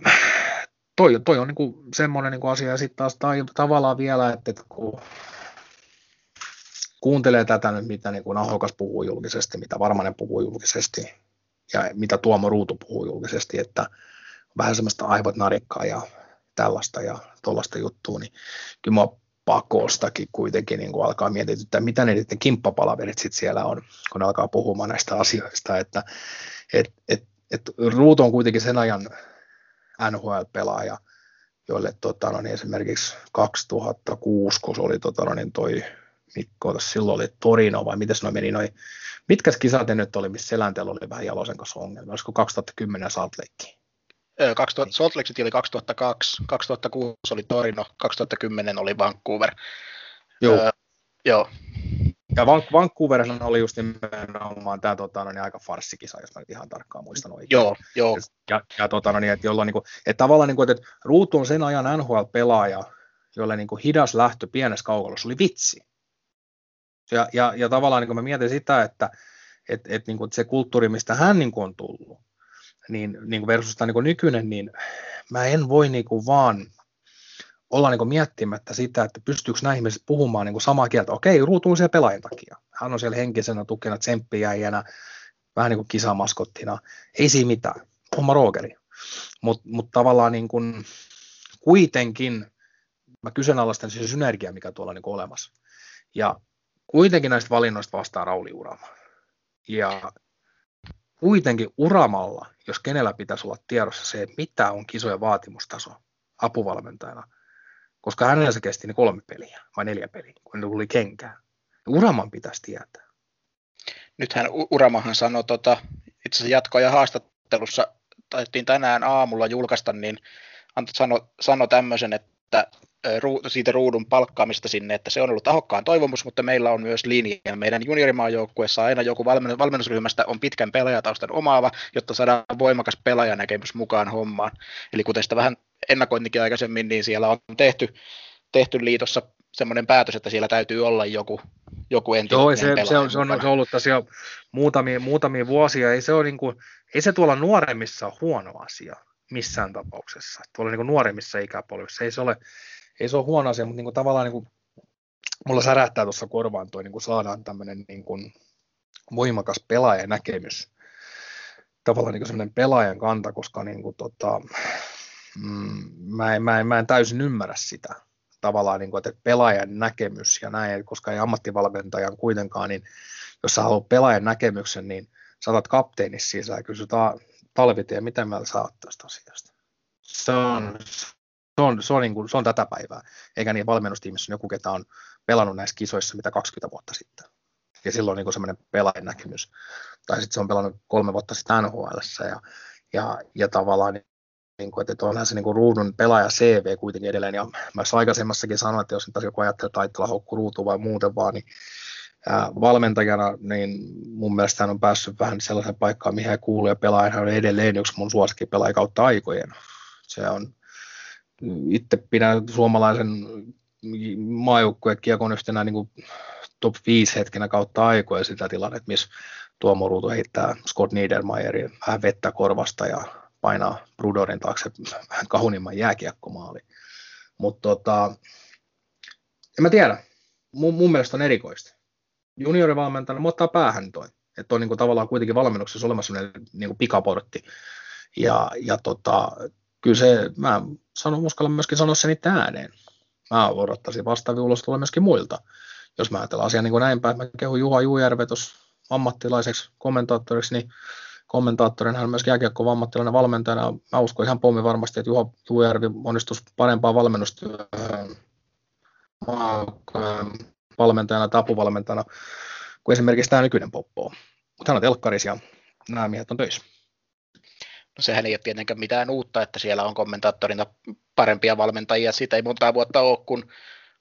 toi, toi on niinku semmoinen niinku asia, ja sitten taas tai, tavallaan vielä, että, että kun kuuntelee tätä nyt, mitä niin kuin Ahokas puhuu julkisesti, mitä Varmanen puhuu julkisesti, ja mitä Tuomo Ruutu puhuu julkisesti, että vähän semmoista aivot narikkaa ja tällaista ja tuollaista juttua, niin kyllä mä pakostakin kuitenkin niin kuin alkaa mietityttää, mitä ne niiden kimppapalaverit sitten siellä on, kun ne alkaa puhumaan näistä asioista, että et, et, et Ruutu on kuitenkin sen ajan NHL-pelaaja, joille tota, no, niin esimerkiksi 2006, kun se oli tota, no, niin toi Mikko, silloin oli Torino vai miten se meni noin, mitkä kisat nyt oli, missä Selänteellä oli vähän Jalosen kanssa ongelmia, olisiko 2010 Salt Lake? 2000, Salt Lake City oli 2002, 2006 oli Torino, 2010 oli Vancouver. Joo. Öö, joo. Ja Van- Vancouverhan oli just nimenomaan tämä tota, no, niin aika farssikisa, jos mä nyt ihan tarkkaan muistan oikein. Joo, joo. Ja, ja tota, no, niin, että, jolloin, niin kuin, että tavallaan, niin kuin, että Ruutu on sen ajan NHL-pelaaja, jolle niin kuin, hidas lähtö pienessä kaukalossa oli vitsi. Ja, ja, ja tavallaan niin kuin mä mietin sitä, että et, et, niin kuin, se kulttuuri, mistä hän niin kuin, on tullut, niin, niin kuin versus tämä niin kuin nykyinen, niin mä en voi niin kuin, vaan olla niin miettimättä sitä, että pystyykö nämä ihmiset puhumaan niin samaa kieltä. Okei, ruutuun siellä pelaajan takia. Hän on siellä henkisenä tukena, tsemppijäijänä, vähän niin kuin kisamaskottina. Ei siinä mitään. Homma rookeri. Mutta mut tavallaan niin kuin, kuitenkin mä kyseenalaistan se synergia, mikä tuolla on niin olemassa. Ja kuitenkin näistä valinnoista vastaa Rauli Urama. Ja kuitenkin Uramalla, jos kenellä pitäisi olla tiedossa se, mitä on kisojen vaatimustaso apuvalmentajana, koska hänellä se kesti ne kolme peliä vai neljä peliä, kun ne tuli kenkään. Uraman pitäisi tietää. Nythän Uramahan sanoi tota, itse asiassa jatkoja haastattelussa taidettiin tänään aamulla julkaista, niin sano, sano tämmöisen, että siitä ruudun palkkaamista sinne, että se on ollut ahokkaan toivomus, mutta meillä on myös linja. Meidän juniorimaajoukkueessa aina joku valmennusryhmästä on pitkän pelaajataustan omaava, jotta saadaan voimakas pelaajanäkemys mukaan hommaan. Eli kuten sitä vähän ennakointikin aikaisemmin, niin siellä on tehty, tehty liitossa semmoinen päätös, että siellä täytyy olla joku, joku entinen Joo, se, se, on, se, on, se on ollut tosiaan muutamia, muutamia vuosia. Ei se, ole niin kuin, ei se tuolla nuoremmissa ole huono asia missään tapauksessa. Tuolla niin kuin nuoremmissa ikäpolvissa ei se ole, ei se ole huono asia, mutta niin kuin tavallaan niin kuin, mulla särähtää tuossa korvaan toi, niin kuin saadaan tämmöinen niin kuin voimakas pelaajan näkemys. Tavallaan niin semmoinen pelaajan kanta, koska niin kuin, tota, mm, mä, en, mä, en, mä en täysin ymmärrä sitä tavallaan, niin kuin, että pelaajan näkemys ja näin, koska ei ammattivalmentajan kuitenkaan, niin jos sä haluat pelaajan näkemyksen, niin saatat kapteenissa sisään ja kysytään talvitie, mitä sä oot tästä asiasta. Se on, se on, se on, niin kuin, se on tätä päivää, eikä niin valmennustiimissä joku, ketä on pelannut näissä kisoissa mitä 20 vuotta sitten. Ja silloin niin semmoinen pelaajan näkemys. Tai sitten se on pelannut kolme vuotta sitten NHL ja, ja, ja tavallaan niin kuin, että onhan se niin kuin ruudun pelaaja CV kuitenkin edelleen, ja mä aikaisemmassakin sanoin, että jos nyt joku ajattelee taitella hokku ruutu vai muuten vaan, niin ää, valmentajana, niin mun mielestä hän on päässyt vähän sellaiseen paikkaan, mihin hän kuuluu, ja pelaaja on edelleen yksi mun suosikkipelaaja kautta aikojen. Se on, itse pidän suomalaisen maajoukkueen kiekon yhtenä niin kuin top 5 hetkenä kautta aikoja sitä tilannetta, missä Tuomo Ruutu heittää Scott Niedermayerin vähän vettä korvasta ja painaa Brudorin taakse vähän kaunimman jääkiekkomaali. Mutta tota, en mä tiedä. Mun, mun mielestä on erikoista. Juniorivalmentajana mä ottaa päähän toi. Että on niinku tavallaan kuitenkin valmennuksessa olemassa sellainen niinku pikaportti. Ja, ja tota, kyllä se, mä sanon, uskallan myöskin sanoa sen itse ääneen. Mä odottaisin vastaavia ulos tulla myöskin muilta. Jos mä ajatellaan asiaa niin kuin näin päin, mä kehun Juha Juujärve ammattilaiseksi kommentaattoriksi, niin kommentaattorina, hän on myös jääkiekko ammattilainen valmentajana. Mä uskon ihan pommi varmasti, että Juha Tuujärvi onnistuisi parempaa valmennustyöhön valmentajana tai apuvalmentajana kuin esimerkiksi tämä nykyinen Poppo. Mutta hän on telkkaris ja nämä miehet on töissä. No sehän ei ole tietenkään mitään uutta, että siellä on kommentaattorina parempia valmentajia. Siitä ei montaa vuotta ole, kun,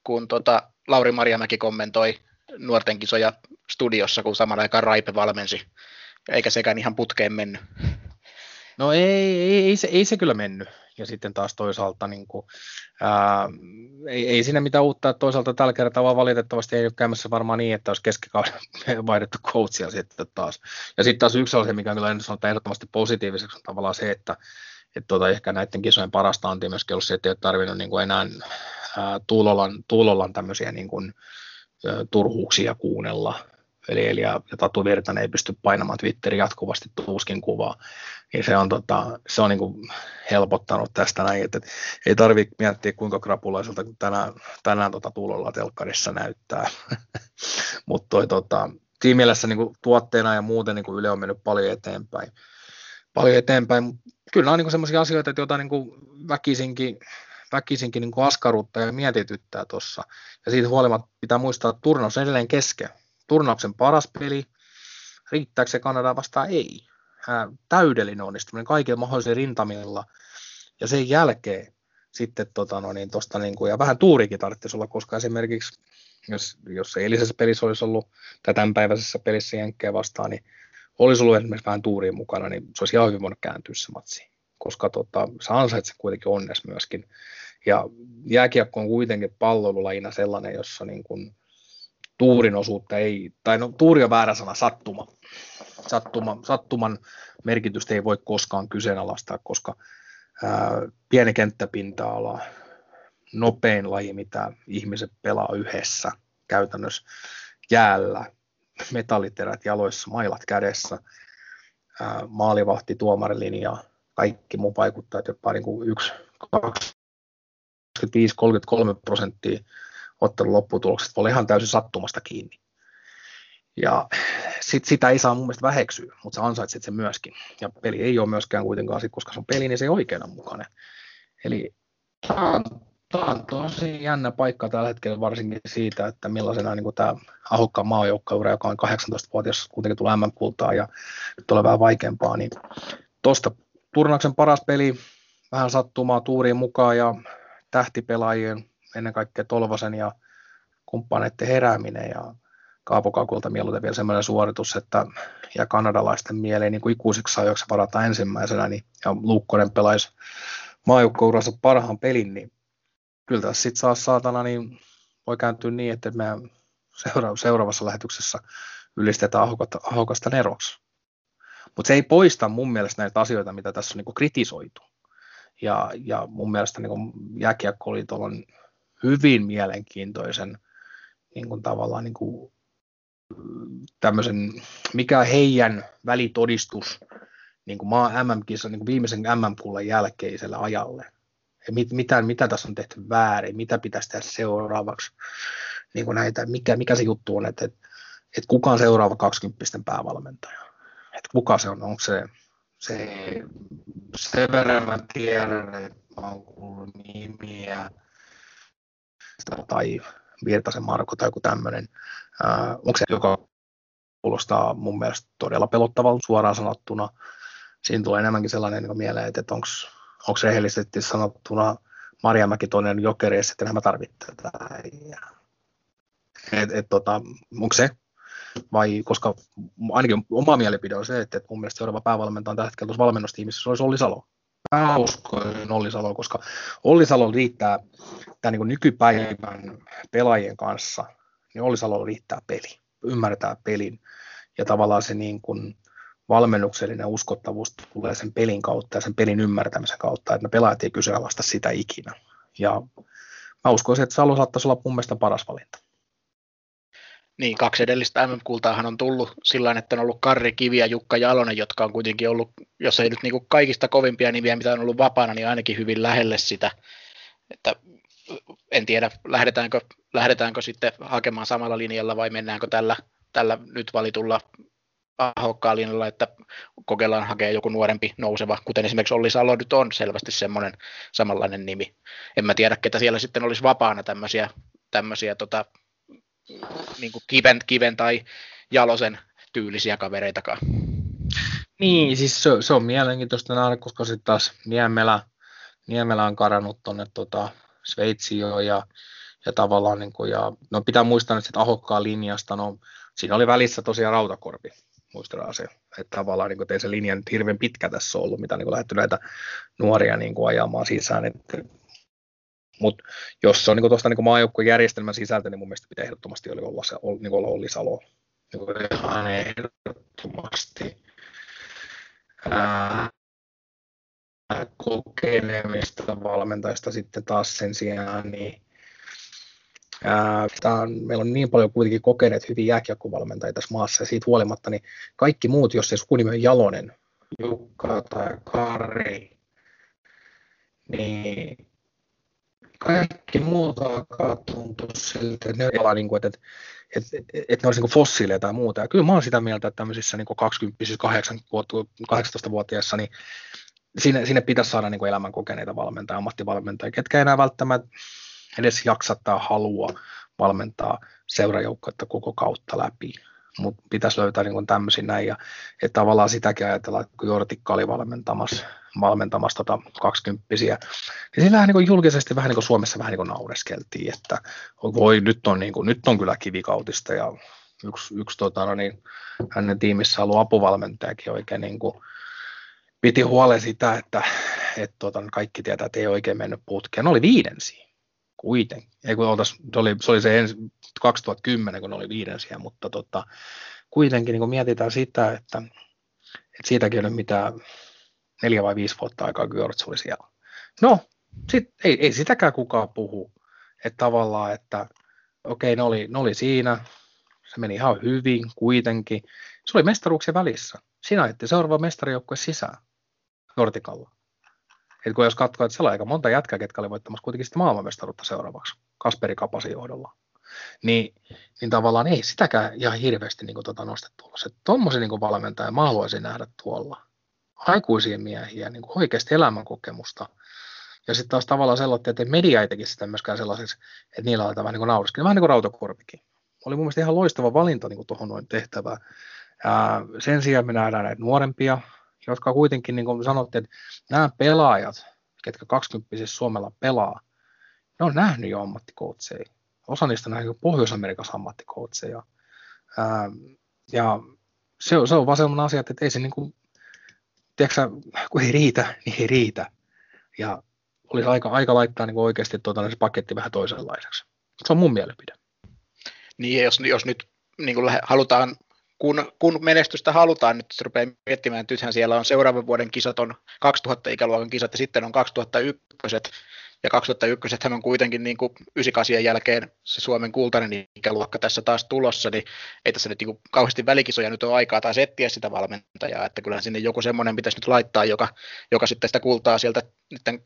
kun tota Lauri Marjamäki kommentoi nuorten kisoja studiossa, kun saman aikaan Raipe valmensi eikä sekään ihan putkeen mennyt. No ei, ei, ei, se, ei se kyllä mennyt. Ja sitten taas toisaalta niin kuin, ää, ei, ei siinä mitään uutta, toisaalta tällä kertaa vaan valitettavasti ei ole käymässä varmaan niin, että olisi keskikauden vaihdettu coachia sitten taas. Ja sitten taas yksi asia, mikä on kyllä en sanota ehdottomasti positiiviseksi, on tavallaan se, että että tuota, ehkä näiden kisojen parasta anti myöskin ollut se, että ei ole tarvinnut niin kuin enää ää, Tuulolan, Tuulolan tämmöisiä niin kuin, ä, turhuuksia kuunnella, eli, eli ja, Tatu Virtanen ei pysty painamaan Twitterin jatkuvasti tuuskin kuvaa, niin se on, tota, se on niin kuin helpottanut tästä näin, että, ei tarvitse miettiä kuinka krapulaiselta tänään, tänään tota tulolla telkkarissa näyttää, mutta tota, siinä mielessä niin kuin tuotteena ja muuten niin kuin Yle on mennyt paljon eteenpäin, paljon eteenpäin, kyllä nämä on niin semmoisia asioita, joita niin kuin väkisinkin, väkisinkin niin kuin askarruttaa ja mietityttää tuossa. Ja siitä huolimatta pitää muistaa, että turnaus on edelleen kesken turnauksen paras peli. Riittääkö se Kanadaa vastaan? Ei. Hän täydellinen onnistuminen kaikilla mahdollisilla rintamilla. Ja sen jälkeen sitten tota, no niin, tosta, niin kuin, ja vähän tuurikin tarvitsisi olla, koska esimerkiksi jos, jos eilisessä pelissä olisi ollut, tai tämänpäiväisessä pelissä Jenkkejä vastaan, niin olisi ollut esimerkiksi vähän tuuriin mukana, niin se olisi ihan hyvin voinut kääntyä se matsi, koska tota, sä ansaitset kuitenkin onnes myöskin. Ja jääkiekko on kuitenkin pallolulajina sellainen, jossa niin kuin, tuurin osuutta ei, tai no tuuri on väärä sana, sattuma. sattuma sattuman merkitystä ei voi koskaan kyseenalaistaa, koska ää, pieni kenttäpinta-ala, nopein laji, mitä ihmiset pelaa yhdessä käytännössä jäällä, metalliterät jaloissa, mailat kädessä, ää, maalivahti, tuomarilinja, kaikki muu vaikuttaa, että jopa niin kuin 1, 25, 33 prosenttia ottelun lopputulokset voi olla ihan täysin sattumasta kiinni. Ja sit, sitä ei saa mun mielestä väheksyä, mutta sä ansaitset sen myöskin. Ja peli ei ole myöskään kuitenkaan, sit, koska se on peli, niin se ei mukana. Eli tämä on, on tosi jännä paikka tällä hetkellä varsinkin siitä, että millaisena niin tämä ahokkaan maajoukkaura, joka on 18-vuotias, kuitenkin tulee MM-kultaa ja nyt tulee vähän vaikeampaa, niin tuosta turnauksen paras peli, vähän sattumaa tuuriin mukaan ja tähtipelaajien, ennen kaikkea Tolvasen ja kumppaneiden herääminen ja Kaapo Kakulta mieluiten vielä sellainen suoritus, että ja kanadalaisten mieleen niin kuin ikuisiksi ajoiksi varata ensimmäisenä, niin, ja Luukkonen pelaisi maajoukkourassa parhaan pelin, niin kyllä tässä sitten saa saatana, niin voi kääntyä niin, että me seura- seuraavassa lähetyksessä ylistetään ahokasta, neroksi. Mutta se ei poista mun mielestä näitä asioita, mitä tässä on niin kritisoitu. Ja, ja mun mielestä niin jääkiekkoliitolla on hyvin mielenkiintoisen niin kuin tavallaan niin kuin tämmöisen, mikä heidän välitodistus niin kuin maa MM-kisa, niin kuin viimeisen MM-kullan jälkeiselle ajalle. Ja mit, mitä, mitä tässä on tehty väärin, mitä pitäisi tehdä seuraavaksi. Niin kuin näitä, mikä, mikä se juttu on, että, että, että kuka on seuraava 20 päävalmentaja. Että kuka se on, onko se, se sen verran mä tiedän, että mä oon kuullut nimiä, tai Virtasen Marko tai joku tämmöinen. onko se, joka kuulostaa mun mielestä todella pelottavalta suoraan sanottuna. Siinä tulee enemmänkin sellainen niin mieleen, että onko rehellisesti sanottuna Marjamäki toinen jokeri, ja sitten mä tarvitsen tätä. Et, et, tota, onko se? Vai koska ainakin oma mielipide on se, että, että mun mielestä seuraava päävalmentaja on tällä hetkellä tuossa valmennustiimissä, se olisi Olli Salo. Mä uskon Olli Salo, koska Olli Salo riittää tämän niin nykypäivän pelaajien kanssa, niin Olli Salo riittää peli, ymmärtää pelin ja tavallaan se niin kuin valmennuksellinen uskottavuus tulee sen pelin kautta ja sen pelin ymmärtämisen kautta, että ne pelaajat ei kyseenalaista sitä ikinä. Ja mä uskoisin, että Salo saattaisi olla mun mielestä paras valinta. Niin, kaksi edellistä MM-kultaahan on tullut sillä että on ollut Karri Kivi ja Jukka Jalonen, jotka on kuitenkin ollut, jos ei nyt niin kuin kaikista kovimpia nimiä, mitä on ollut vapaana, niin ainakin hyvin lähelle sitä. Että en tiedä, lähdetäänkö, lähdetäänkö sitten hakemaan samalla linjalla vai mennäänkö tällä, tällä nyt valitulla ahokkaan linjalla, että kokeillaan hakea joku nuorempi nouseva, kuten esimerkiksi Olli Salo nyt on selvästi semmoinen samanlainen nimi. En mä tiedä, ketä siellä sitten olisi vapaana tämmöisiä, tämmöisiä tota, niin kuin kiven, kiven tai jalosen tyylisiä kavereitakaan. Niin, siis se, se on mielenkiintoista nähdä, koska sitten taas Niemelä, Niemelä on karannut tuonne tota, Sveitsiin ja, ja tavallaan, niin kuin, ja, no pitää muistaa nyt sitten ahokkaan linjasta, no siinä oli välissä tosiaan rautakorpi, muistetaan se, että tavallaan niin ei se linja nyt hirveän pitkä tässä ollut, mitä niin lähdetty näitä nuoria niin kuin, ajamaan sisään, että mutta jos se on niin tuosta niin maajoukkueen järjestelmän sisältä, niin mun mielestä pitää ehdottomasti olla, olla, niin olla Olli Salo. Niin ihan ehdottomasti. Ää, kokeneemista valmentajista sitten taas sen sijaan, niin ää, on, meillä on niin paljon kuitenkin kokeneet hyvin jääkiekkovalmentajia tässä maassa, ja siitä huolimatta, niin kaikki muut, jos se sukunimi on Jalonen, Jukka tai Kari, niin kaikki muut alkaa tuntua siltä, että ne on niin kuin, että, että, että, ne olisi niin fossiileja tai muuta. Ja kyllä mä olen sitä mieltä, että tämmöisissä niin 20 18-vuotiaissa, niin sinne, sinne pitäisi saada niin elämän kokeneita valmentajia, ammattivalmentajia, ketkä enää välttämättä edes jaksa tai halua valmentaa seurajoukkoita koko kautta läpi mutta pitäisi löytää niin tämmöisiä näin, ja että tavallaan sitäkin ajatellaan, että kun Jortikka oli valmentamassa, valmentamassa tota 20 niin sillähän niin julkisesti vähän niin Suomessa vähän niin naureskeltiin, että voi, nyt on, niin kuin, nyt on kyllä kivikautista, ja yksi, yksi tota, no niin, hänen tiimissä ollut apuvalmentajakin oikein niin kuin, piti huolen sitä, että, että tota, kaikki tietää, että ei oikein mennyt putkeen. Ne oli viidensiä kuitenkin. Ei kun oltais, se, oli, se oli se ensi, 2010, kun oli viidensiä, mutta tota, kuitenkin niin kun mietitään sitä, että, että siitäkin ei ole mitään neljä vai viisi vuotta aikaa, kun Jorts oli siellä. No, sit, ei, ei sitäkään kukaan puhu. Että tavallaan, että okei, ne oli, ne oli siinä, se meni ihan hyvin kuitenkin. Se oli mestaruuksien välissä. Sinä ajettiin seuraava mestarijoukkue sisään Nortikalla. Et kun jos katsoo, että siellä on aika monta jätkää, ketkä oli voittamassa kuitenkin sitä maailmanmestaruutta seuraavaksi Kasperi Kapasin johdolla, niin, niin tavallaan ei sitäkään ihan hirveästi niin kuin, tota, nostettu ulos. Tuommoisen niin valmentaja mä haluaisin nähdä tuolla. Aikuisia miehiä, niin kuin oikeasti elämänkokemusta. Ja sitten taas tavallaan sellainen, että media ei tekisi sitä myöskään sellaiseksi, että niillä aletaan vähän niin kuin Vähän niin kuin rautakorpikin. Oli mun mielestä ihan loistava valinta niin tuohon noin tehtävään. Ää, sen sijaan me nähdään näitä nuorempia, jotka kuitenkin, niin kuin sanottiin, että nämä pelaajat, ketkä 20 Suomella pelaa, ne on nähnyt jo ammattikoutseja. Osa niistä on nähnyt Pohjois-Amerikassa ammattikoutseja. ja se, se on vaan sellainen asia, että ei se niin kuin, tiedätkö, kun ei riitä, niin ei riitä. Ja olisi aika, aika laittaa niin oikeasti tuota, se paketti vähän toisenlaiseksi. Se on mun mielipide. Niin, jos, jos nyt niin kuin halutaan, kun, kun menestystä halutaan nyt rupeaa miettimään, että nythän siellä on seuraavan vuoden kisat on 2000 ikäluokan kisat ja sitten on 2001 ja 2001 hän on kuitenkin niin kuin 98 jälkeen se Suomen kultainen ikäluokka tässä taas tulossa, niin ei tässä nyt niin kuin kauheasti välikisoja nyt ole aikaa tai etsiä sitä valmentajaa, että kyllä sinne joku semmoinen pitäisi nyt laittaa, joka, joka sitten sitä kultaa sieltä niiden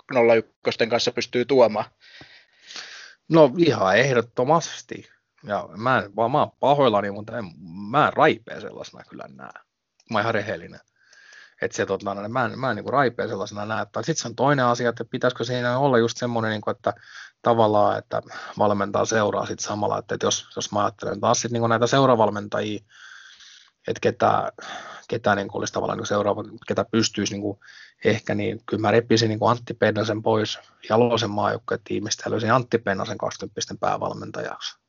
01 kanssa pystyy tuomaan. No ihan ehdottomasti. Ja mä en, vaan mä oon pahoillani, mutta en, mä en raipea sellaisena kyllä näe. Mä oon ihan rehellinen. Että se, tota, no, mä en, mä en niin raipea sellaisena näe. Sitten se on toinen asia, että pitäisikö siinä olla just semmoinen, niin kuin, että tavallaan, että valmentaa seuraa sitten samalla, että, että jos, jos mä ajattelen taas sitten niin näitä seuravalmentajia, että ketä, ketä niin olisi tavallaan niin seuraava, ketä pystyisi niin ehkä, niin kyllä mä repisin niin Antti Pennasen pois Jalosen maajoukkojen tiimistä ja löysin Antti Pennasen 20 päävalmentajaksi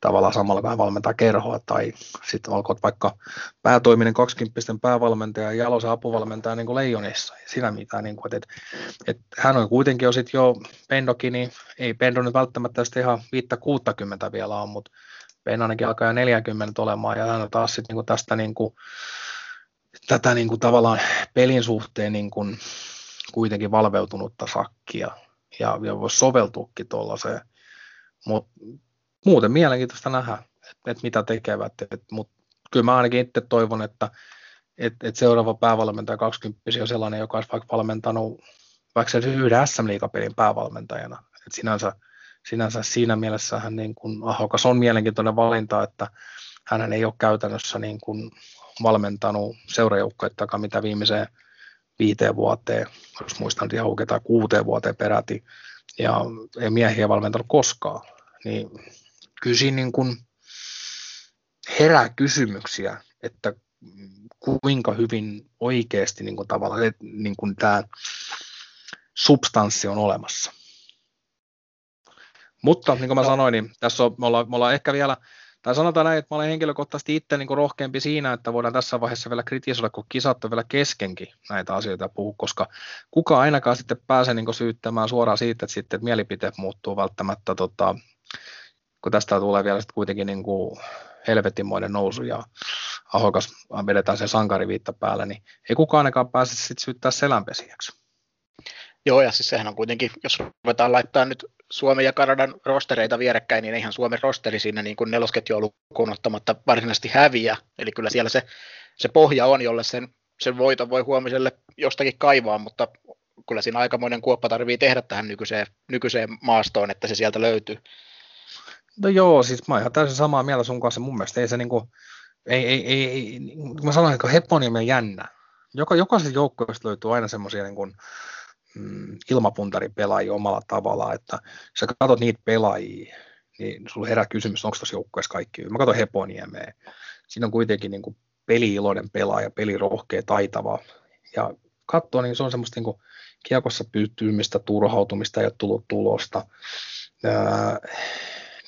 tavallaan samalla vähän valmentaa kerhoa, tai sitten olkoot vaikka päätoiminen 20 päävalmentaja ja jalosa apuvalmentaja niin kuin Leijonissa, ja siinä mitään, niin kuin, että, että, hän on kuitenkin jo sitten jo Pendokin, niin ei Pendo nyt välttämättä sitten ihan 5-60 vielä on, mutta Penno ainakin alkaa jo 40 olemaan, ja hän on taas sitten niin tästä niin kuin, tätä niin kuin tavallaan pelin suhteen niin kuin kuitenkin valveutunutta sakkia, ja, ja voisi soveltuukin tuollaiseen, mutta muuten mielenkiintoista nähdä, että, että mitä tekevät, mutta kyllä mä ainakin itse toivon, että et, et seuraava päävalmentaja 20 on sellainen, joka olisi vaikka valmentanut vaikka se yhden SM-liigapelin päävalmentajana. Et sinänsä, sinänsä siinä mielessä hän niin kuin Ahokas on mielenkiintoinen valinta, että hän ei ole käytännössä niin kuin valmentanut seurajoukkoittakaan mitä viimeiseen viiteen vuoteen, jos muistan ihan kuuteen vuoteen peräti, ja ei miehiä valmentanut koskaan. Niin kyllä siinä niin kuin herää kysymyksiä, että kuinka hyvin oikeasti niin kuin tavallaan niin kuin tämä substanssi on olemassa. Mutta niin kuin mä sanoin, niin tässä on, me, ollaan, me ollaan ehkä vielä, tai sanotaan näin, että mä olen henkilökohtaisesti itse niin rohkeampi siinä, että voidaan tässä vaiheessa vielä kritisoida, kun kisat on vielä keskenkin näitä asioita puhua, koska kuka ainakaan sitten pääsee niin syyttämään suoraan siitä, että sitten että mielipiteet muuttuu välttämättä tota, kun tästä tulee vielä sitten kuitenkin niin kuin helvetinmoinen nousu ja ahokas vedetään sen sankariviitta päälle, niin ei kukaan ainakaan pääse sitten syyttää selänpesijäksi. Joo, ja siis sehän on kuitenkin, jos ruvetaan laittaa nyt Suomen ja Kanadan rostereita vierekkäin, niin eihän Suomen rosteri siinä niin kuin nelosketju lukuun ottamatta varsinaisesti häviä. Eli kyllä siellä se, se pohja on, jolle sen, sen voiton voi huomiselle jostakin kaivaa, mutta kyllä siinä aikamoinen kuoppa tarvii tehdä tähän nykyiseen, nykyiseen maastoon, että se sieltä löytyy. No joo, siis mä oon ihan täysin samaa mieltä sun kanssa. Mun mielestä ei se niinku, ei, ei, ei, ei niin mä sanoin, että Heponi on jännä. Joka, jokaisesta joukkueesta löytyy aina semmoisia niin kuin, mm, ilmapuntaripelaajia omalla tavallaan, että sä katsot niitä pelaajia, niin sulla herää kysymys, onko tuossa joukkueessa kaikki. Mä katson Heponiemeä. Siinä on kuitenkin niin kuin peli-iloinen pelaaja, pelirohkea, taitava. Ja katsoa, niin se on semmoista niin kuin kiekossa pyttymistä, turhautumista ja tullut tulosta. Öö,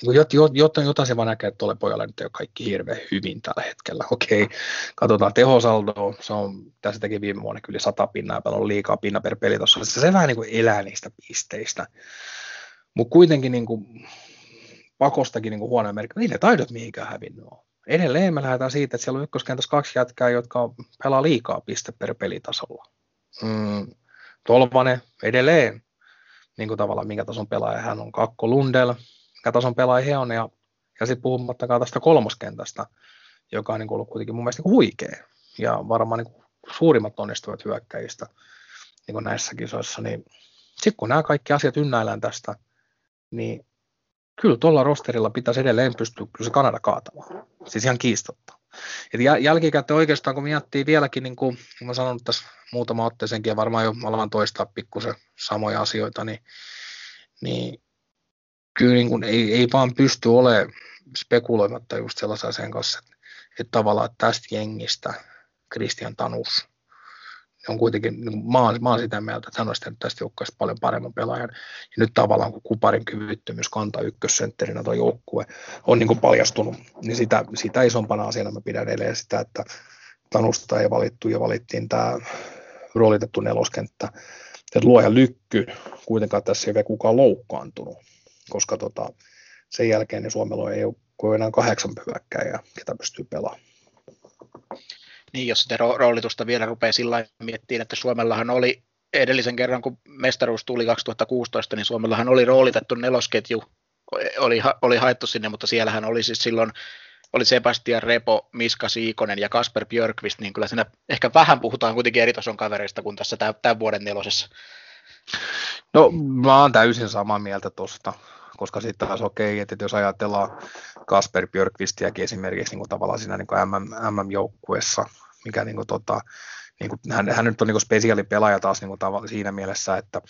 jot, jot, jot, jotain se vaan näkee, että tuolle pojalle nyt ei ole kaikki hirveän hyvin tällä hetkellä. Okei, katsotaan tehosaldoa, se on, tässä teki viime vuonna kyllä sata pinnaa, paljon liikaa pinna per peli tuossa, se, se vähän niin kuin elää niistä pisteistä. Mutta kuitenkin niin kuin, pakostakin niin kuin huonoja merkkejä, ne taidot mihinkään hävinnyt on. Edelleen me lähdetään siitä, että siellä on ykköskentässä kaksi jätkää, jotka pelaa liikaa piste per pelitasolla. Mm, Tolvanen edelleen, niin kuin tavallaan minkä tason pelaaja hän on, Kakko Lundell, tason pelaaja he on, ja, ja sitten puhumattakaan tästä kolmoskentästä, joka on niin ollut kuitenkin mun mielestä niin huikea, ja varmaan niin suurimmat onnistuvat hyökkäjistä niin näissä kisoissa, niin sitten kun nämä kaikki asiat ynnäillään tästä, niin kyllä tuolla rosterilla pitäisi edelleen pystyä kyllä se Kanada kaatamaan. Siis ihan kiistatta. Et jälkikäteen oikeastaan, kun miettii vieläkin, niin kuin mä sanon tässä muutama otteeseenkin, ja varmaan jo alan toistaa pikkusen samoja asioita, niin, niin kyllä niin kuin ei, ei vaan pysty olemaan spekuloimatta just sellaisen kanssa, että, että tavallaan tästä jengistä Christian Tanus on kuitenkin, niin mä, oon, mä oon sitä mieltä, että hän olisi tehnyt tästä joukkueesta paljon paremman pelaajan. Ja nyt tavallaan, kun Kuparin kyvyttömyys kantaa ykkössentterinä tuo joukkue on niin kuin paljastunut, niin sitä, sitä isompana asiana mä pidän edelleen sitä, että Tanusta ei valittu ja valittiin tämä roolitettu neloskenttä. Että luoja lykky, kuitenkaan tässä ei ole kukaan loukkaantunut, koska tota, sen jälkeen niin Suomella ei ole enää kahdeksan ja ketä pystyy pelaamaan. Niin, jos sitä roolitusta vielä rupeaa sillä miettimään, että Suomellahan oli edellisen kerran, kun mestaruus tuli 2016, niin Suomellahan oli roolitettu nelosketju, oli, oli haettu sinne, mutta siellähän oli siis silloin oli Sebastian Repo, Miska Siikonen ja Kasper Björkvist, niin kyllä siinä ehkä vähän puhutaan kuitenkin eri tason kavereista kuin tässä tämän vuoden nelosessa. No mä oon täysin samaa mieltä tuosta, koska sitten taas okei, okay, että jos ajatellaan Kasper Björkvistiäkin esimerkiksi niin tavallaan siinä niin MM, MM-joukkuessa, mikä niin kuin, tota, niin kuin, hän, hän nyt on niin spesiaalipelaaja taas niin kuin, tavalla, siinä mielessä, että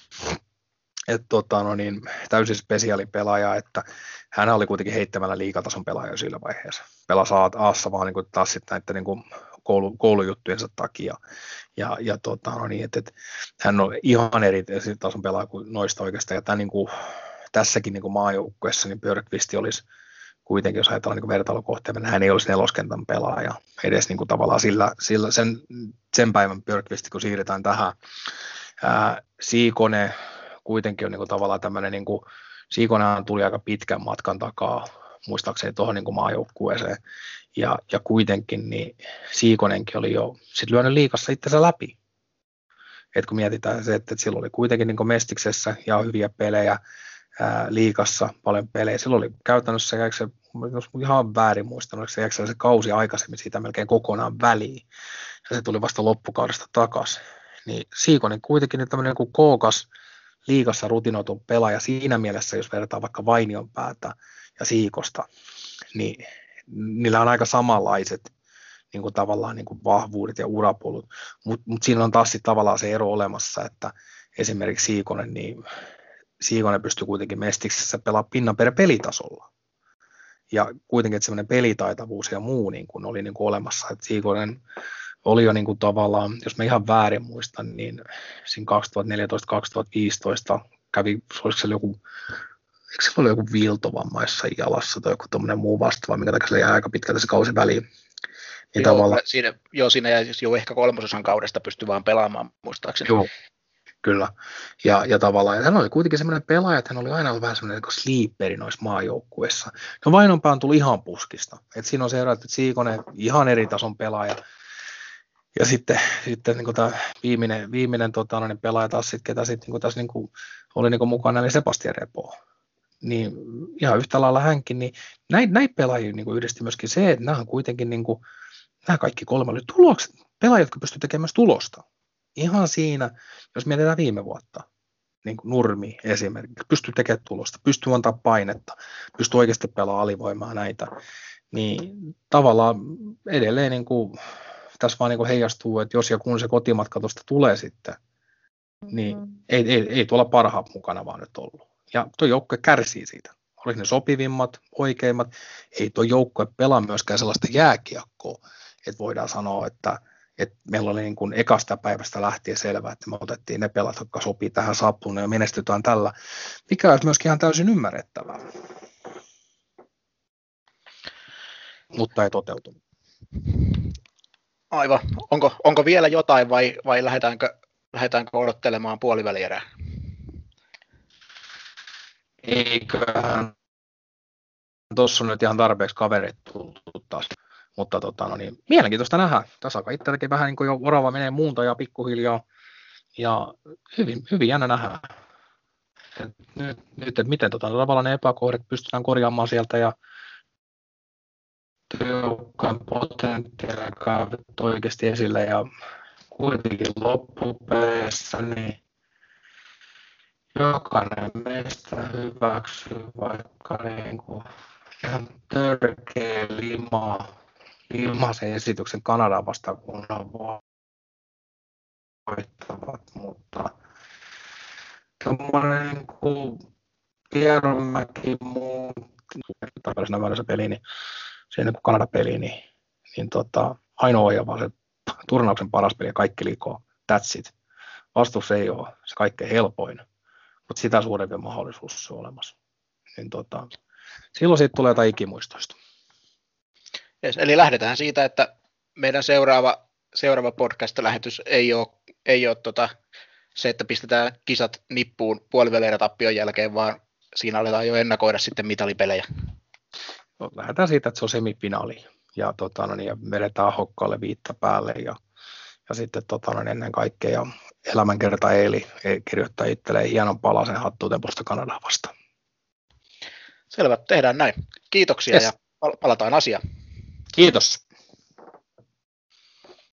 et, tota, no niin, täysin spesiaalipelaaja, että hän oli kuitenkin heittämällä liikatason pelaaja sillä vaiheessa. Pelasi Aassa vaan niin kuin, taas sitten näiden niin kuin, koulu, koulujuttujensa takia. Ja, ja tota, no niin, että, että, hän on ihan eri tason pelaaja kuin noista oikeastaan. Ja tämän, niin kuin, tässäkin niin maajoukkueessa niin Björkvisti olisi kuitenkin, jos ajatellaan niin vertailukohteen, niin hän ei olisi neloskentän pelaaja edes niin kuin tavallaan sillä, sillä sen, sen päivän Björkvisti, kun siirretään tähän. Ää, Siikone kuitenkin on niin kuin tavallaan tämmöinen, niin kuin, Siikonenhan tuli aika pitkän matkan takaa, muistaakseni tuohon niin maajoukkueeseen, ja, ja kuitenkin niin Siikonenkin oli jo sit lyönyt liikassa itsensä läpi. Et kun mietitään se, että, että silloin oli kuitenkin niin Mestiksessä ja hyviä pelejä, ää, liikassa paljon pelejä. Silloin oli käytännössä, se, jos ihan väärin muistan, se, se kausi aikaisemmin siitä melkein kokonaan väliin, ja se tuli vasta loppukaudesta takaisin. Niin Siikonen kuitenkin nyt tämmöinen kuin kookas, liikassa rutinoitun pelaaja siinä mielessä, jos vertaa vaikka Vainion päätä ja Siikosta, niin niillä on aika samanlaiset niin kuin tavallaan niin kuin vahvuudet ja urapolut, mutta mut siinä on taas sit tavallaan se ero olemassa, että esimerkiksi Siikonen, niin Siikonen pystyy kuitenkin Mestiksessä pelaamaan pinnan per pelitasolla. Ja kuitenkin, että semmoinen pelitaitavuus ja muu niin kuin oli niin kuin olemassa, että Siikonen oli jo niin kuin tavallaan, jos mä ihan väärin muistan, niin siinä 2014-2015 kävi, oliko se joku, eikö se ollut joku viiltovammaissa jalassa tai joku tuommoinen muu vastaava, minkä takia se jäi aika pitkältä se kausi väliin. Niin joo, tavalla... siinä, joo, siinä jäi jo ehkä kolmososan kaudesta pysty vaan pelaamaan, muistaakseni. Joo, kyllä. Ja, ja tavallaan, ja hän oli kuitenkin semmoinen pelaaja, että hän oli aina ollut vähän semmoinen niin sleeperi noissa maajoukkueissa. No Vainonpää on tullut ihan puskista. Et siinä on se ero, että Siikonen ihan eri tason pelaaja, ja sitten, sitten niin tämä viimeinen, viimeinen tota, no, niin pelaaja taas, sit, ketä sitten niin tässä niin kuin, oli niin kuin mukana, eli Sebastian Repo. Niin ihan yhtä lailla hänkin, niin näin, näin pelaajia niin kuin yhdisti myöskin se, että nämä on kuitenkin niin kuin, nämä kaikki kolme oli tulokset, pelaajat, jotka pystyivät tekemään myös tulosta. Ihan siinä, jos mietitään viime vuotta, niin kuin Nurmi esimerkiksi, pystyy tekemään tulosta, pystyy antaa painetta, pystyy oikeasti pelaamaan alivoimaa näitä, niin tavallaan edelleen niin kuin tässä vaan niin heijastuu, että jos ja kun se kotimatka tuosta tulee sitten, niin mm-hmm. ei, ei, ei tuolla parhaat mukana vaan nyt ollut. Ja tuo joukkue kärsii siitä. Olisi ne sopivimmat, oikeimmat. Ei tuo joukkue pelaa myöskään sellaista jääkiekkoa, että voidaan sanoa, että, että meillä oli niin kuin ekasta päivästä lähtien selvää, että me otettiin ne pelat, jotka sopii tähän sappuun ja menestytään tällä, mikä olisi myöskin ihan täysin ymmärrettävää. Mutta ei toteutunut. Aivan. Onko, onko vielä jotain vai, vai lähdetäänkö, lähdetäänkö odottelemaan puolivälierää? Eiköhän tuossa nyt ihan tarpeeksi kaverit tultu taas. Mutta tota, no niin, mielenkiintoista nähdä. Tässä alkaa itselläkin vähän niin kuin jo orava menee muunta ja pikkuhiljaa. Ja hyvin, hyvin jännä nähdä. Et nyt, nyt, että miten tota, tavallaan ne epäkohdat pystytään korjaamaan sieltä ja joukkojen potentiaalia oikeasti esille ja kuitenkin loppupeleissä niin jokainen meistä hyväksyy vaikka niin ihan törkeä limaa, limaisen esityksen Kanadan vastaan, kun on voittavat, mutta tuommoinen niin kuin Pieronmäki muun, tai peli, niin siinä kuin Kanada-peli, niin, niin tota, ainoa ja vaan se turnauksen paras peli ja kaikki liikoo. That's it. Vastus ei ole se kaikkein helpoin, mutta sitä suurempi mahdollisuus on olemassa. Niin tota, silloin siitä tulee jotain ikimuistoista. Yes, eli lähdetään siitä, että meidän seuraava, seuraava podcast-lähetys ei ole, ei ole tota, se, että pistetään kisat nippuun tappion jälkeen, vaan siinä aletaan jo ennakoida sitten mitalipelejä. No, lähdetään siitä, että se on semifinaali ja, tota, no niin, ja vedetään hokkaalle viitta päälle ja, ja sitten tota, niin ennen kaikkea elämänkerta Eeli kirjoittaa itselleen hienon palasen hattuutemposta Kanadaa vastaan. Selvä, tehdään näin. Kiitoksia yes. ja palataan asiaan. Kiitos.